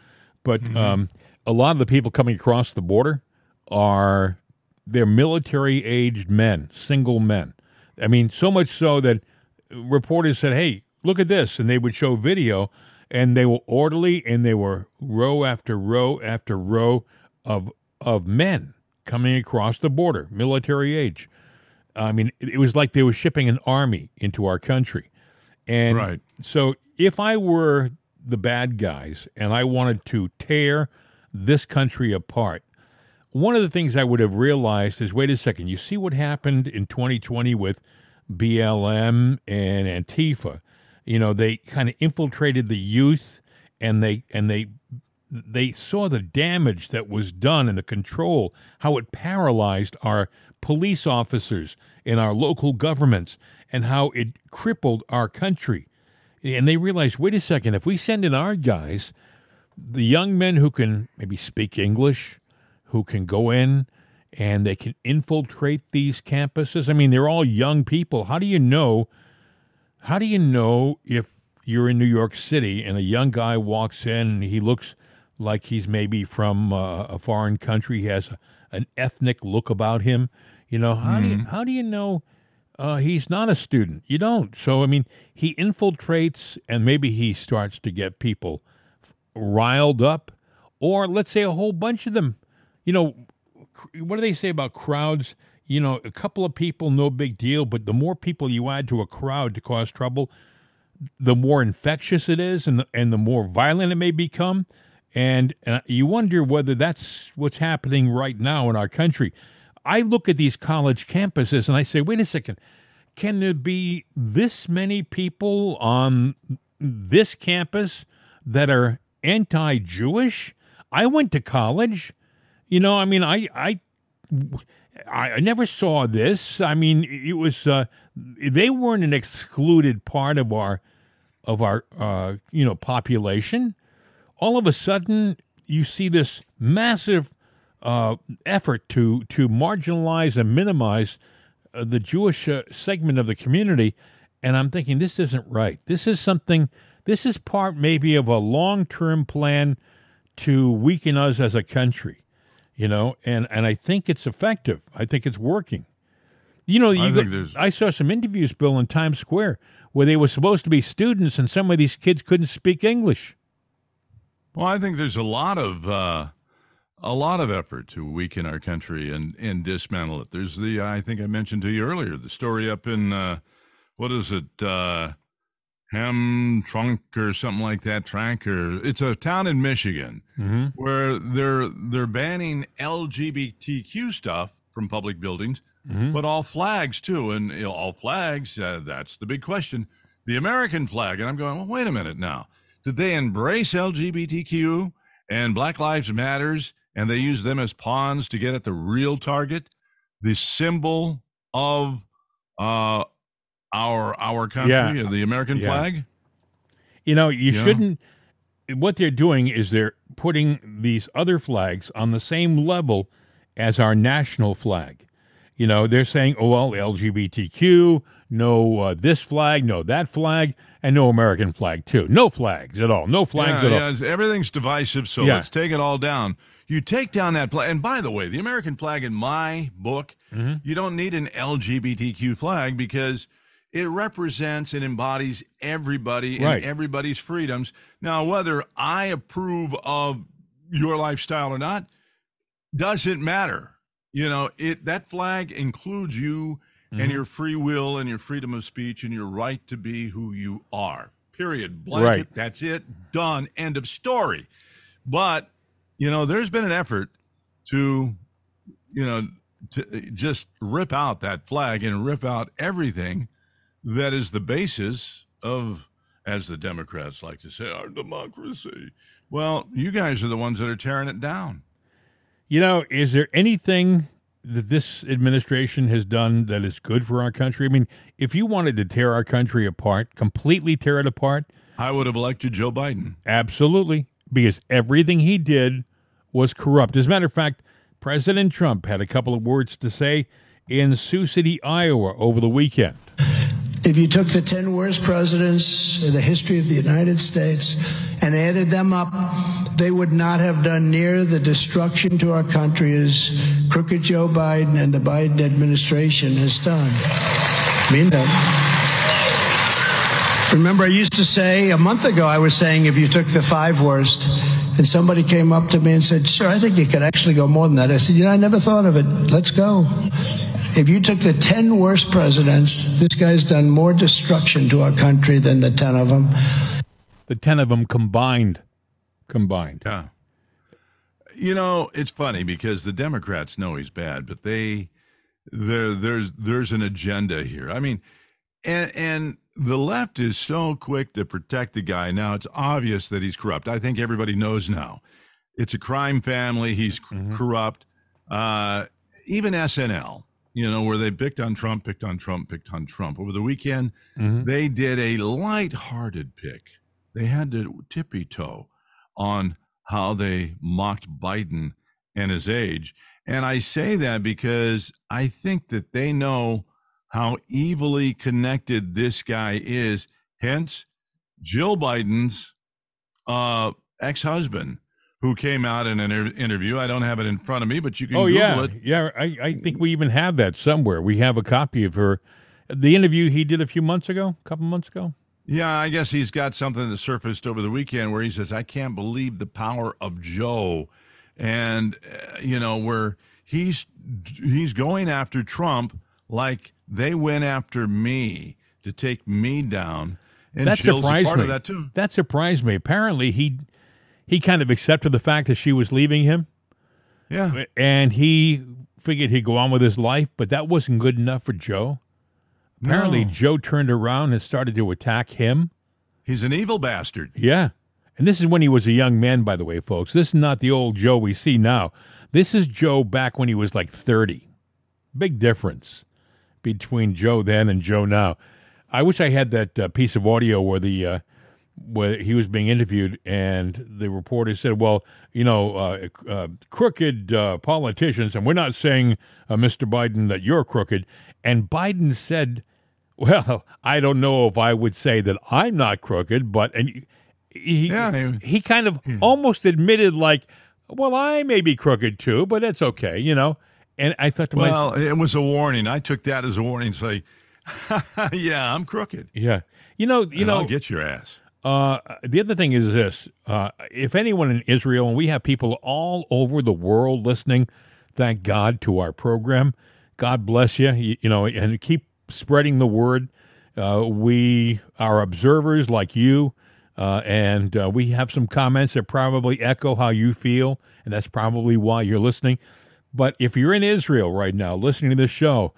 but mm-hmm. um, a lot of the people coming across the border are they're military aged men, single men. I mean, so much so that reporters said, "Hey, look at this," and they would show video, and they were orderly, and they were row after row after row of of men coming across the border, military age. I mean, it was like they were shipping an army into our country. And right. so if I were the bad guys and I wanted to tear this country apart, one of the things I would have realized is wait a second, you see what happened in 2020 with BLM and Antifa. You know, they kind of infiltrated the youth and they and they they saw the damage that was done and the control, how it paralyzed our police officers in our local governments and how it crippled our country. And they realized, wait a second, if we send in our guys, the young men who can maybe speak English, who can go in and they can infiltrate these campuses. I mean, they're all young people. How do you know? How do you know if you're in New York City and a young guy walks in and he looks like he's maybe from uh, a foreign country, he has a, an ethnic look about him? You know, how mm-hmm. do you, mm-hmm. how do you know uh, he's not a student? You don't. So I mean, he infiltrates and maybe he starts to get people riled up, or let's say a whole bunch of them you know, what do they say about crowds? You know, a couple of people, no big deal, but the more people you add to a crowd to cause trouble, the more infectious it is and the, and the more violent it may become. And, and you wonder whether that's what's happening right now in our country. I look at these college campuses and I say, wait a second, can there be this many people on this campus that are anti Jewish? I went to college. You know, I mean, I I I never saw this. I mean, it was uh, they weren't an excluded part of our of our uh, you know population. All of a sudden, you see this massive uh, effort to to marginalize and minimize uh, the Jewish uh, segment of the community, and I'm thinking this isn't right. This is something. This is part maybe of a long term plan to weaken us as a country you know, and and I think it's effective. I think it's working. You know, you I, go, I saw some interviews, Bill, in Times Square where they were supposed to be students, and some of these kids couldn't speak English. Well, I think there's a lot of uh, a lot of effort to weaken our country and, and dismantle it. There's the, I think I mentioned to you earlier, the story up in, uh, what is it, uh, Ham Trunk or something like that, Trank, or it's a town in Michigan Mm-hmm. where they're they're banning LGBTQ stuff from public buildings, Mm-hmm. but all flags too, and you know, all flags. Uh, that's the big question. The American flag, and I'm going. Well, wait a minute now. Did they embrace LGBTQ and Black Lives Matters, and they use them as pawns to get at the real target, the symbol of uh, our our country, Yeah. the American Yeah. flag? You know, you Yeah. shouldn't. What they're doing is they're putting these other flags on the same level as our national flag. You know, they're saying, oh, well, LGBTQ, no uh, this flag, no that flag, and no American flag, too. No flags at all. No flags yeah, at all. yeah, it's- everything's divisive, so Yeah. let's take it all down. You take down that flag, and by the way, the American flag in my book, Mm-hmm. you don't need an LGBTQ flag because it represents and embodies everybody Right. and everybody's freedoms. Now, whether I approve of your lifestyle or not doesn't matter. You know, it that flag includes you Mm-hmm. and your free will and your freedom of speech and your right to be who you are. Period. Blanket. Right. That's it. Done. End of story. But, you know, there's been an effort to, you know, to just rip out that flag and rip out everything that is the basis of, as the Democrats like to say, our democracy. Well, you guys are the ones that are tearing it down. You know, is there anything that this administration has done that is good for our country? I mean, if you wanted to tear our country apart, completely tear it apart, I would have elected Joe Biden. absolutely, because everything he did was corrupt. As a matter of fact, President Trump had a couple of words to say in Sioux City, Iowa over the weekend. If you took the 10 worst presidents in the history of the United States and added them up, they would not have done near the destruction to our country as crooked Joe Biden and the Biden administration has done. Mean that. Remember, I used to say a month ago, I was saying if you took the five worst, and somebody came up to me and said, Sir, I think you could actually go more than that. I said, You know, I never thought of it. Let's go. If you took the 10 worst presidents, this guy's done more destruction to our country than the 10 of them. The 10 of them combined. Combined. Yeah. You know, it's funny because the Democrats know he's bad, but they there there's there's an agenda here. I mean, and and the left is so quick to protect the guy. Now it's obvious that he's corrupt. I think everybody knows now. It's a crime family. He's c- corrupt. Uh, even SNL, you know, where they picked on Trump, picked on Trump, picked on Trump. Over the weekend, they did a light-hearted pick. They had to tippy toe on how they mocked Biden and his age. And I say that because I think that they know how evilly connected this guy is. Hence, Jill Biden's uh, ex husband, who came out in an interview. I don't have it in front of me, but you can Oh, Google yeah. it. Yeah, I, I think we even have that somewhere. We have a copy of her. The interview he did a few months ago, a couple months ago. Yeah, I guess he's got something that surfaced over the weekend where he says, "I can't believe the power of Joe," and uh, you know where he's he's going after Trump like they went after me to take me down. And that Jill's surprised part me. of that too. That surprised me. Apparently, he he kind of accepted the fact that she was leaving him, Yeah, and he figured he'd go on with his life. But that wasn't good enough for Joe. Apparently, No. Joe turned around and started to attack him. he's an evil bastard. Yeah. And this is when he was a young man, by the way, folks. This is not the old Joe we see now. This is Joe back when he was like 30. Big difference between Joe then and Joe now. I wish I had that uh, piece of audio where the uh, where he was being interviewed and the reporter said, "Well, you know, uh, uh, crooked uh, politicians, and we're not saying, uh, Mr. Biden, that you're crooked." And Biden said, "Well, I don't know if I would say that I'm not crooked, but and he Yeah, he- he kind of almost admitted like, well, I may be crooked too, but it's okay, you know." And I thought to myself, Well, it was a warning. I took that as a warning. to Say, yeah, I'm crooked. yeah, you know, you and know, I'll get your ass. Uh, the other thing is this: uh, if anyone in Israel, and we have people all over the world listening, thank God to our program. God bless you. You, you know, and keep spreading the word. Uh, we are observers like you, uh, and uh, we have some comments that probably echo how you feel, and that's probably why you're listening. But if you're in Israel right now listening to this show,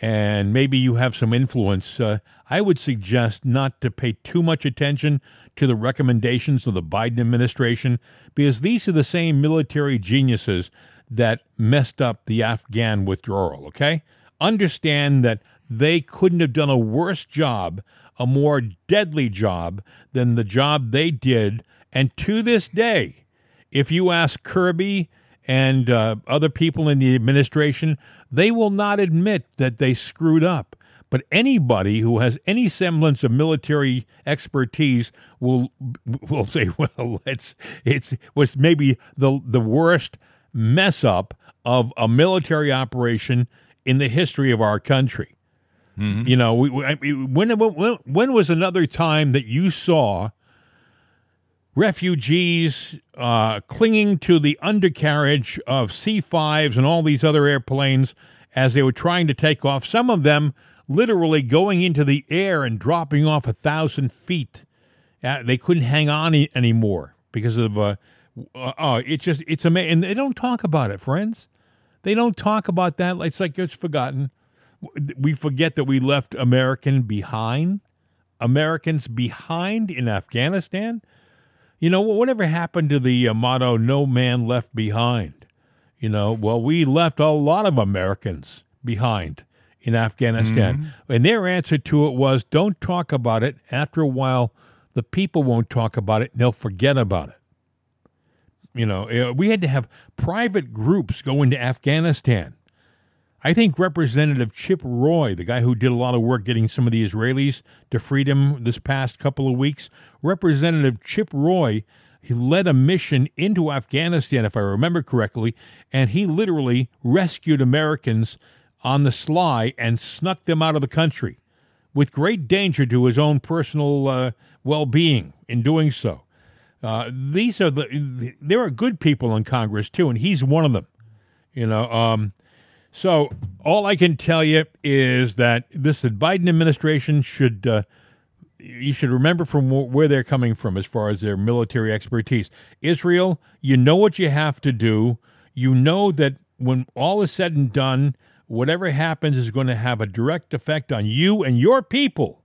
and maybe you have some influence, uh, I would suggest not to pay too much attention to the recommendations of the Biden administration because these are the same military geniuses that messed up the Afghan withdrawal, okay? Understand that they couldn't have done a worse job, a more deadly job than the job they did. And to this day, if you ask Kirby and uh, other people in the administration, they will not admit that they screwed up. But anybody who has any semblance of military expertise will will say, "Well, it's it's was maybe the the worst mess up of a military operation in the history of our country." Mm-hmm. You know, we, we, when, when when was another time that you saw refugees uh, clinging to the undercarriage of C 5s and all these other airplanes as they were trying to take off? Some of them literally going into the air and dropping off a thousand feet. Uh, they couldn't hang on e- anymore because of uh, uh, oh, it's just it's amazing. And they don't talk about it, friends. They don't talk about that. It's like it's forgotten. We forget that we left American behind, Americans behind in Afghanistan. You know, whatever happened to the uh, motto "No man left behind"? You know, well, we left a lot of Americans behind in Afghanistan. Mm-hmm. And their answer to it was don't talk about it. After a while, the people won't talk about it, they'll forget about it. You know, uh, we had to have private groups go into Afghanistan. I think Representative Chip Roy, the guy who did a lot of work getting some of the Israelis to freedom this past couple of weeks, Representative Chip Roy, he led a mission into Afghanistan, if I remember correctly, and he literally rescued Americans on the sly and snuck them out of the country with great danger to his own personal uh, well being in doing so. Uh, these are the there are good people in Congress too, and he's one of them. You know, um, so all I can tell you is that this Biden administration should uh, you should remember from where they're coming from as far as their military expertise. Israel, you know what you have to do. You know that when all is said and done, whatever happens is going to have a direct effect on you and your people.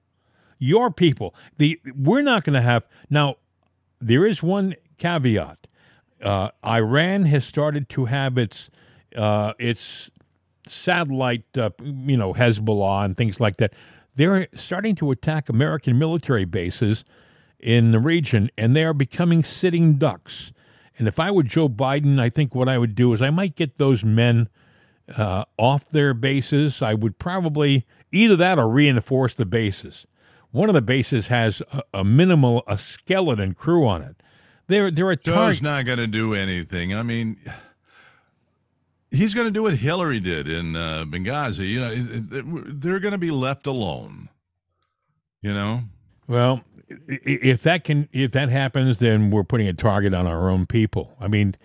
Your people. The we're not going to have now. There is one caveat. Uh, Iran has started to have its uh, its satellite, uh, you know, Hezbollah and things like that. They're starting to attack American military bases in the region, and they are becoming sitting ducks. And if I were Joe Biden, I think what I would do is I might get those men uh, off their bases. I would probably either that or reinforce the bases. One of the bases has a, a minimal, a skeleton crew on it. They're they're a Joe's not going to do anything. I mean, he's going to do what Hillary did in uh, Benghazi. You know, they're going to be left alone. You know. Well, if that can if that happens, then we're putting a target on our own people. I mean,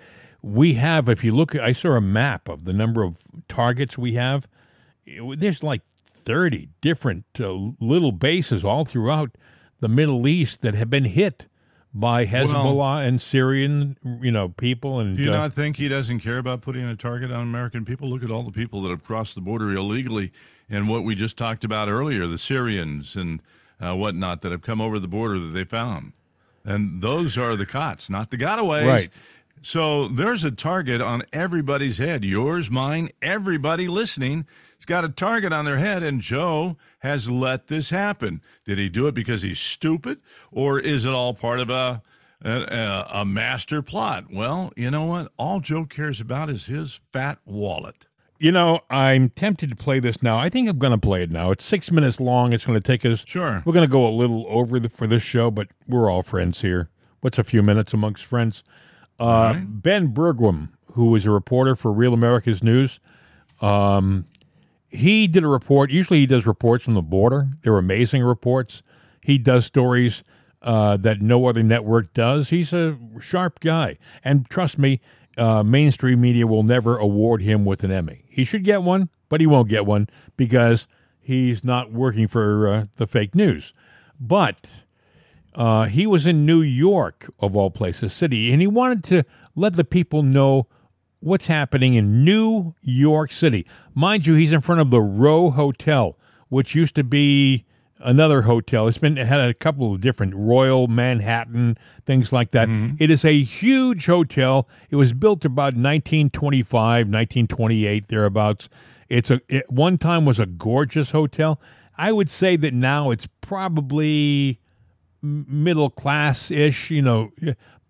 we have, if you look, I saw a map of the number of targets we have. There's like 30 different uh, little bases all throughout the Middle East that have been hit by Hezbollah well, and Syrian, you know, people. And do you uh, not think he doesn't care about putting a target on American people? Look at all the people that have crossed the border illegally, and what we just talked about earlier, the Syrians and uh, whatnot that have come over the border that they found, and those are the cots, not the gotaways. Right. So there's a target on everybody's head yours, mine, everybody listening. He's got a target on their head, and Joe has let this happen. Did he do it because he's stupid, or is it all part of a, a, a master plot? Well, you know what? All Joe cares about is his fat wallet. You know, I'm tempted to play this now. I think I'm going to play it now. It's six minutes long. It's going to take us. Sure. We're going to go a little over the, for this show, but we're all friends here. What's a few minutes amongst friends? Uh, right. Ben Bergquam, who is a reporter for Real America's News, um, he did a report. Usually, he does reports from the border. They're amazing reports. He does stories uh, that no other network does. He's a sharp guy. And trust me, uh, mainstream media will never award him with an Emmy. He should get one, but he won't get one because he's not working for uh, the fake news. But uh, he was in New York, of all places, city, and he wanted to let the people know what's happening in New York City. Mind you, he's in front of the Row Hotel, which used to be another hotel. It's been it had a couple of different Royal Manhattan things like that. It is a huge hotel. It was built about 1925, 1928 thereabouts. It's a it one time was a gorgeous hotel. I would say that now it's probably middle class ish, you know,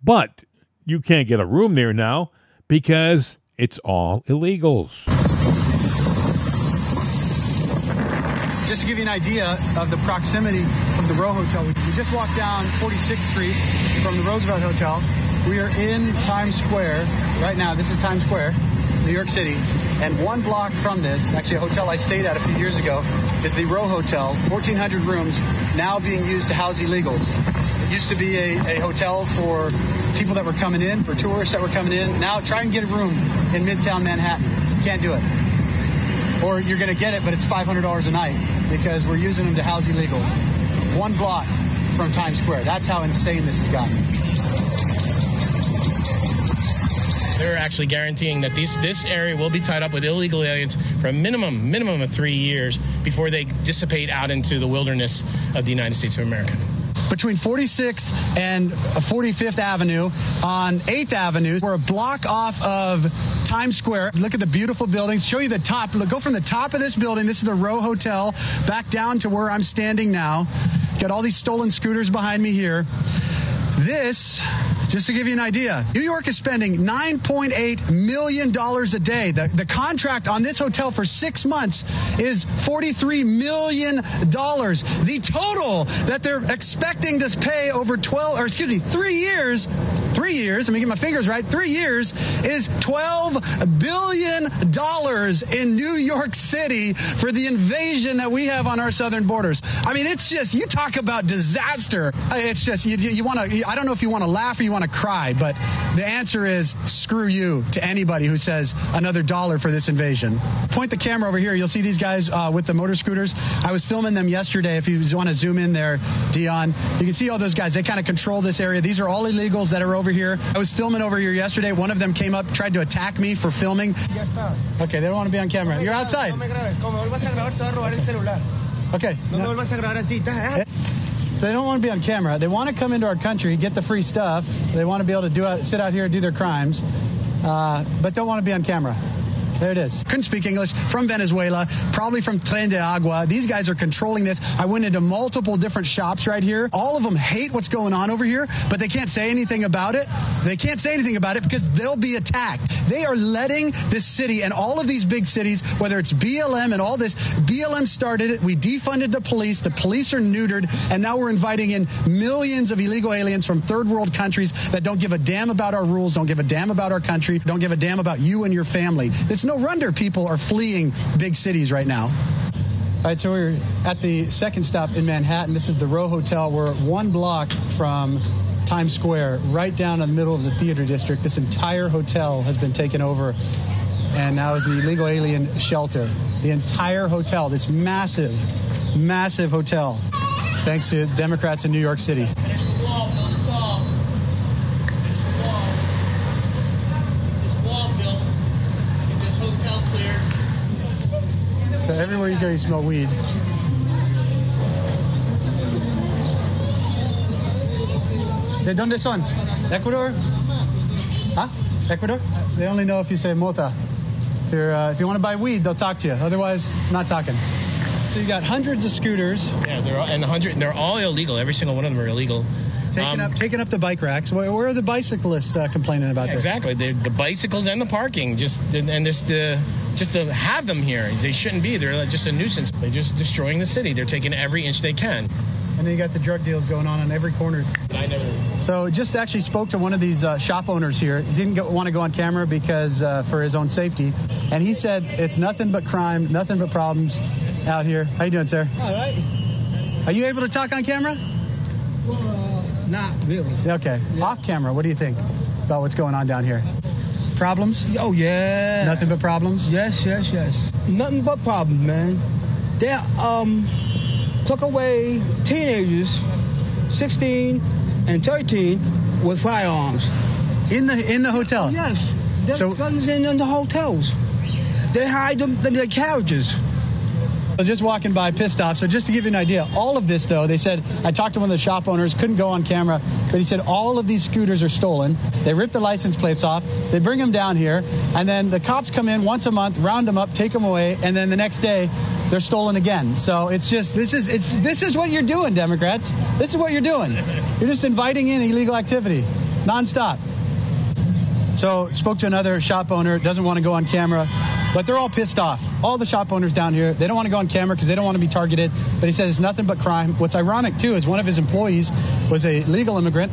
but you can't get a room there now because it's all illegals. Just to give you an idea of the proximity from the Row Hotel, we just walked down 46th Street from the Roosevelt Hotel. We are in Times Square right now. This is Times Square, New York City. And one block from this, actually a hotel I stayed at a few years ago, is the Row Hotel, 1,400 rooms, now being used to house illegals. It used to be a, a hotel for people that were coming in, for tourists that were coming in. Now try and get a room in Midtown Manhattan. Can't do it or you're going to get it, but it's $500 a night because we're using them to house illegals. One block from Times Square. That's how insane this has gotten. They're actually guaranteeing that this area will be tied up with illegal aliens for a minimum minimum of three years before they dissipate out into the wilderness of the United States of America. Between 46th and 45th Avenue on 8th Avenue, we're a block off of Times Square. Look at the beautiful buildings. Show you the top. Look, go from the top of this building. This is the Row Hotel back down to where I'm standing now. Got all these stolen scooters behind me here. This, just to give you an idea, New York is spending $9.8 million a day. The, the contract on this hotel for six months is $43 million. The total that they're expecting to pay over 12, or excuse me, three years, three years, let me get my fingers right, three years is $12 billion in New York City for the invasion that we have on our southern borders. I mean, it's just, you talk about disaster. Uh, it's just, you, you want to, I don't know if you want to laugh or you want to cry, but the answer is screw you to anybody who says another dollar for this invasion. Point the camera over here. You'll see these guys uh, with the motor scooters. I was filming them yesterday. If you want to zoom in there, Dion, you can see all those guys. They kind of control this area. These are all illegals that are over here. I was filming over here yesterday. One of them came up, tried to attack me for filming. Okay, they don't want to be on camera. You're outside. Okay. So they don't want to be on camera. They want to come into our country, get the free stuff. They want to be able to do sit out here and do their crimes, uh, but don't want to be on camera. There it is. Couldn't speak English. From Venezuela, probably from Tren de Aragua. These guys are controlling this. I went into multiple different shops right here. All of them hate what's going on over here, but they can't say anything about it. They can't say anything about it because they'll be attacked. They are letting this city and all of these big cities, whether it's BLM and all this, BLM started it. We defunded the police. The police are neutered, and now we're inviting in millions of illegal aliens from third world countries that don't give a damn about our rules, don't give a damn about our country, don't give a damn about you and your family. It's no wonder people are fleeing big cities right now. All right, so we're at the second stop in Manhattan. This is the Row Hotel. We're one block from Times Square, right down in the middle of the theater district. This entire hotel has been taken over and now is an illegal alien shelter. The entire hotel, this massive, massive hotel, thanks to Democrats in New York City. So everywhere you go, you smell weed. ¿De dónde son? Ecuador? Huh? Ecuador? They only know if you say mota. If, you're, uh, if you want to buy weed, they'll talk to you. Otherwise, not talking. So you got hundreds of scooters Yeah, they're all, and 100. They're all illegal. Every single one of them are illegal. Taking Um, up taking up the bike racks. Where, where are the bicyclists uh, complaining about Yeah, this? exactly. The, the bicycles and the parking, just and just to just to have them here, they shouldn't be. They're just a nuisance. They're just destroying the city. They're taking every inch they can. And then you got the drug deals going on on every corner. I never. So just actually spoke to one of these uh, shop owners here. Didn't go, want to go on camera because uh, for his own safety, and he said it's nothing but crime, nothing but problems out here. How you doing, sir? All right. Are you able to talk on camera? Well, uh, Not really. Okay. Off camera, what do you think about what's going on down here? Problems? Oh yeah. Nothing but problems? Yes, yes, yes. Nothing but problems, man. They um took away teenagers, 16 and 13, with firearms. In the in the hotel? Yes. There's So- guns in, in the hotels. They hide them in their carriages. I was just walking by pissed off. So just to give you an idea, all of this though, they said I talked to one of the shop owners, couldn't go on camera, but he said all of these scooters are stolen. They rip the license plates off, they bring them down here, and then the cops come in once a month, round them up, take them away, and then the next day they're stolen again. So it's just this is it's this is what you're doing, Democrats. This is what you're doing. You're just inviting in illegal activity, nonstop. So spoke to another shop owner, doesn't want to go on camera, but they're all pissed off. All the shop owners down here, they don't want to go on camera because they don't want to be targeted. But he says it's nothing but crime. What's ironic too is one of his employees was a legal immigrant,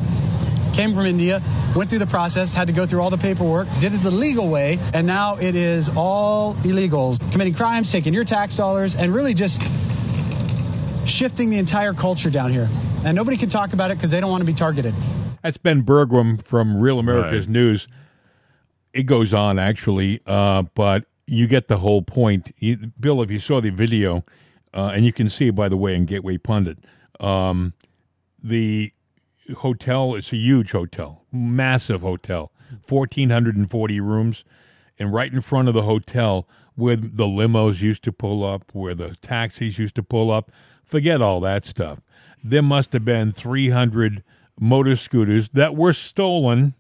came from India, went through the process, had to go through all the paperwork, did it the legal way, and now it is all illegals committing crimes, taking your tax dollars, and really just shifting the entire culture down here. And nobody can talk about it because they don't want to be targeted. That's Ben Bergquam from Real America's Right. News. It goes on actually, uh, but you get the whole point. You, Bill, if you saw the video, uh, and you can see by the way in Gateway Pundit, um, the hotel, it's a huge hotel, massive hotel, fourteen hundred and forty rooms, and right in front of the hotel where the limos used to pull up, where the taxis used to pull up. Forget all that stuff. There must have been three hundred motor scooters that were stolen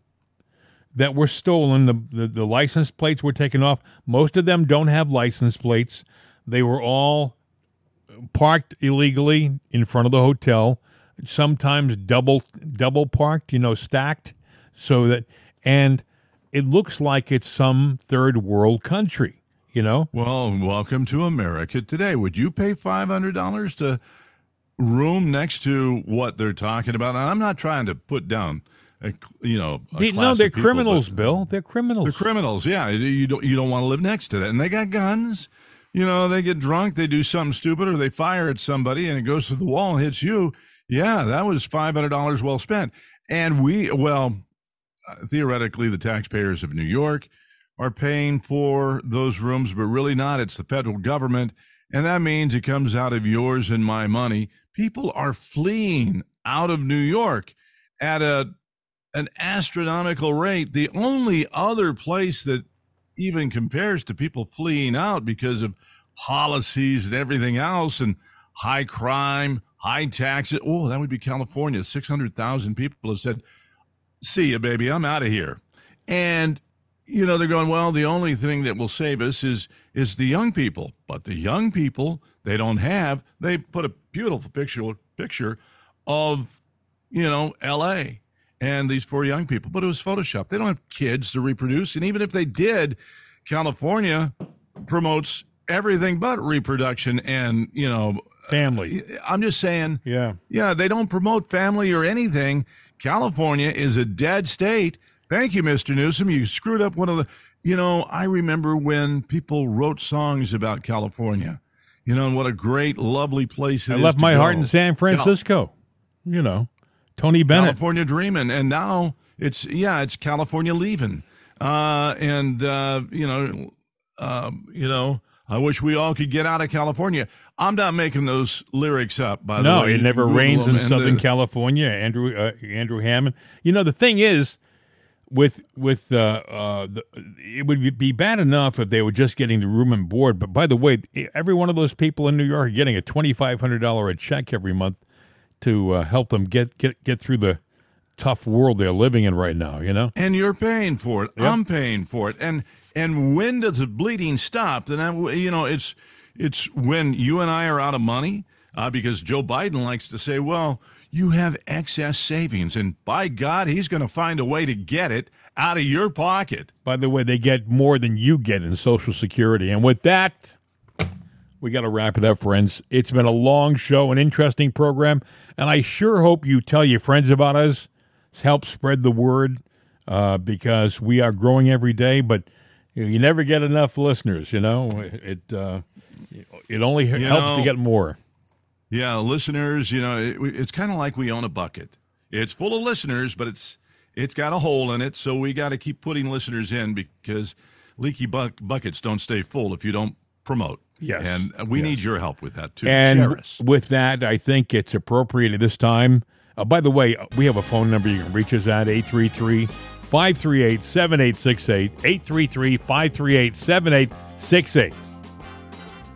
that were stolen. The, the, the license plates were taken off. Most of them don't have license plates. They were all parked illegally in front of the hotel, sometimes double double parked, you know, stacked so that and it looks like it's some third world country, you know? Well, welcome to America today. Would you pay $500 to room next to what they're talking about? And I'm not trying to put down, you know, They- no, they're people, criminals, Bill. They're criminals. They're criminals. Yeah, you don't you don't want to live next to that, and they got guns. You know, they get drunk, they do something stupid, or they fire at somebody, and it goes through the wall and hits you. Yeah, that was five hundred dollars well spent. And we, well, uh, theoretically, the taxpayers of New York are paying for those rooms, but really not. It's the federal government, and that means it comes out of yours and my money. People are fleeing out of New York at a an astronomical rate. The only other place that even compares to people fleeing out because of policies and everything else and high crime, high taxes. Oh, that would be California. 600,000 people have said, see you, baby, I'm out of here. And, you know, they're going, well, the only thing that will save us is is the young people. But the young people, they don't have, they put a beautiful picture picture of, you know, LA and these four young people, but it was Photoshop. They don't have kids to reproduce. And even if they did, California promotes everything but reproduction and, you know, Family. Uh, I'm just saying, Yeah. yeah, they don't promote family or anything. California is a dead state. Thank you, Mr. Newsom. You screwed up one of the, you know, I remember when people wrote songs about California, you know, and what a great, lovely place it I left my heart in San Francisco. You know, Tony Bennett. California dreaming, and now it's yeah, it's California leaving, uh, and uh, you know, um, you know, I wish we all could get out of California. I'm not making those lyrics up, by the No, way. No, it never Google rains in Southern the- California. Andrew uh, Andrew Hammond. You know the thing is, with with uh, uh, the, it would be bad enough if they were just getting the room and board. But by the way, every one of those people in New York are getting a twenty five hundred dollar a check every month to uh, help them get get get through the tough world they're living in right now. You know. and you're paying for it. I'm paying for it. And and when does the bleeding stop? Then I, you know it's it's when you and I are out of money uh, because Joe Biden likes to say, well, you have excess savings, and by God, he's going to find a way to get it out of your pocket. By the way, they get more than you get in Social Security. And with that, we got to wrap it up, friends. It's been a long show, an interesting program, and I sure hope you tell your friends about us. Help spread the word uh, because we are growing every day, but you, never get enough listeners. You know, it uh, it only helps know- to get more. Yeah, listeners, you know, it, it's kind of like we own a bucket. It's full of listeners, but it's it's got a hole in it, so we got to keep putting listeners in because leaky buck- buckets don't stay full if you don't promote. Yes. and we Yes. need your help with that too. And with that, I think it's appropriate at this time. Uh, by the way, we have a phone number you can reach us at 833 538 7868. 833 538 7868.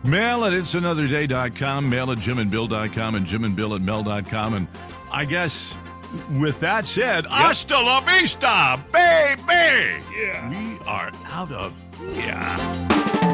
Mail at it'sanotherday.com, mail at jimandbill.com, and jimandbill at mel.com. And I guess with that said, hasta la vista, baby! Yeah. We are out of here.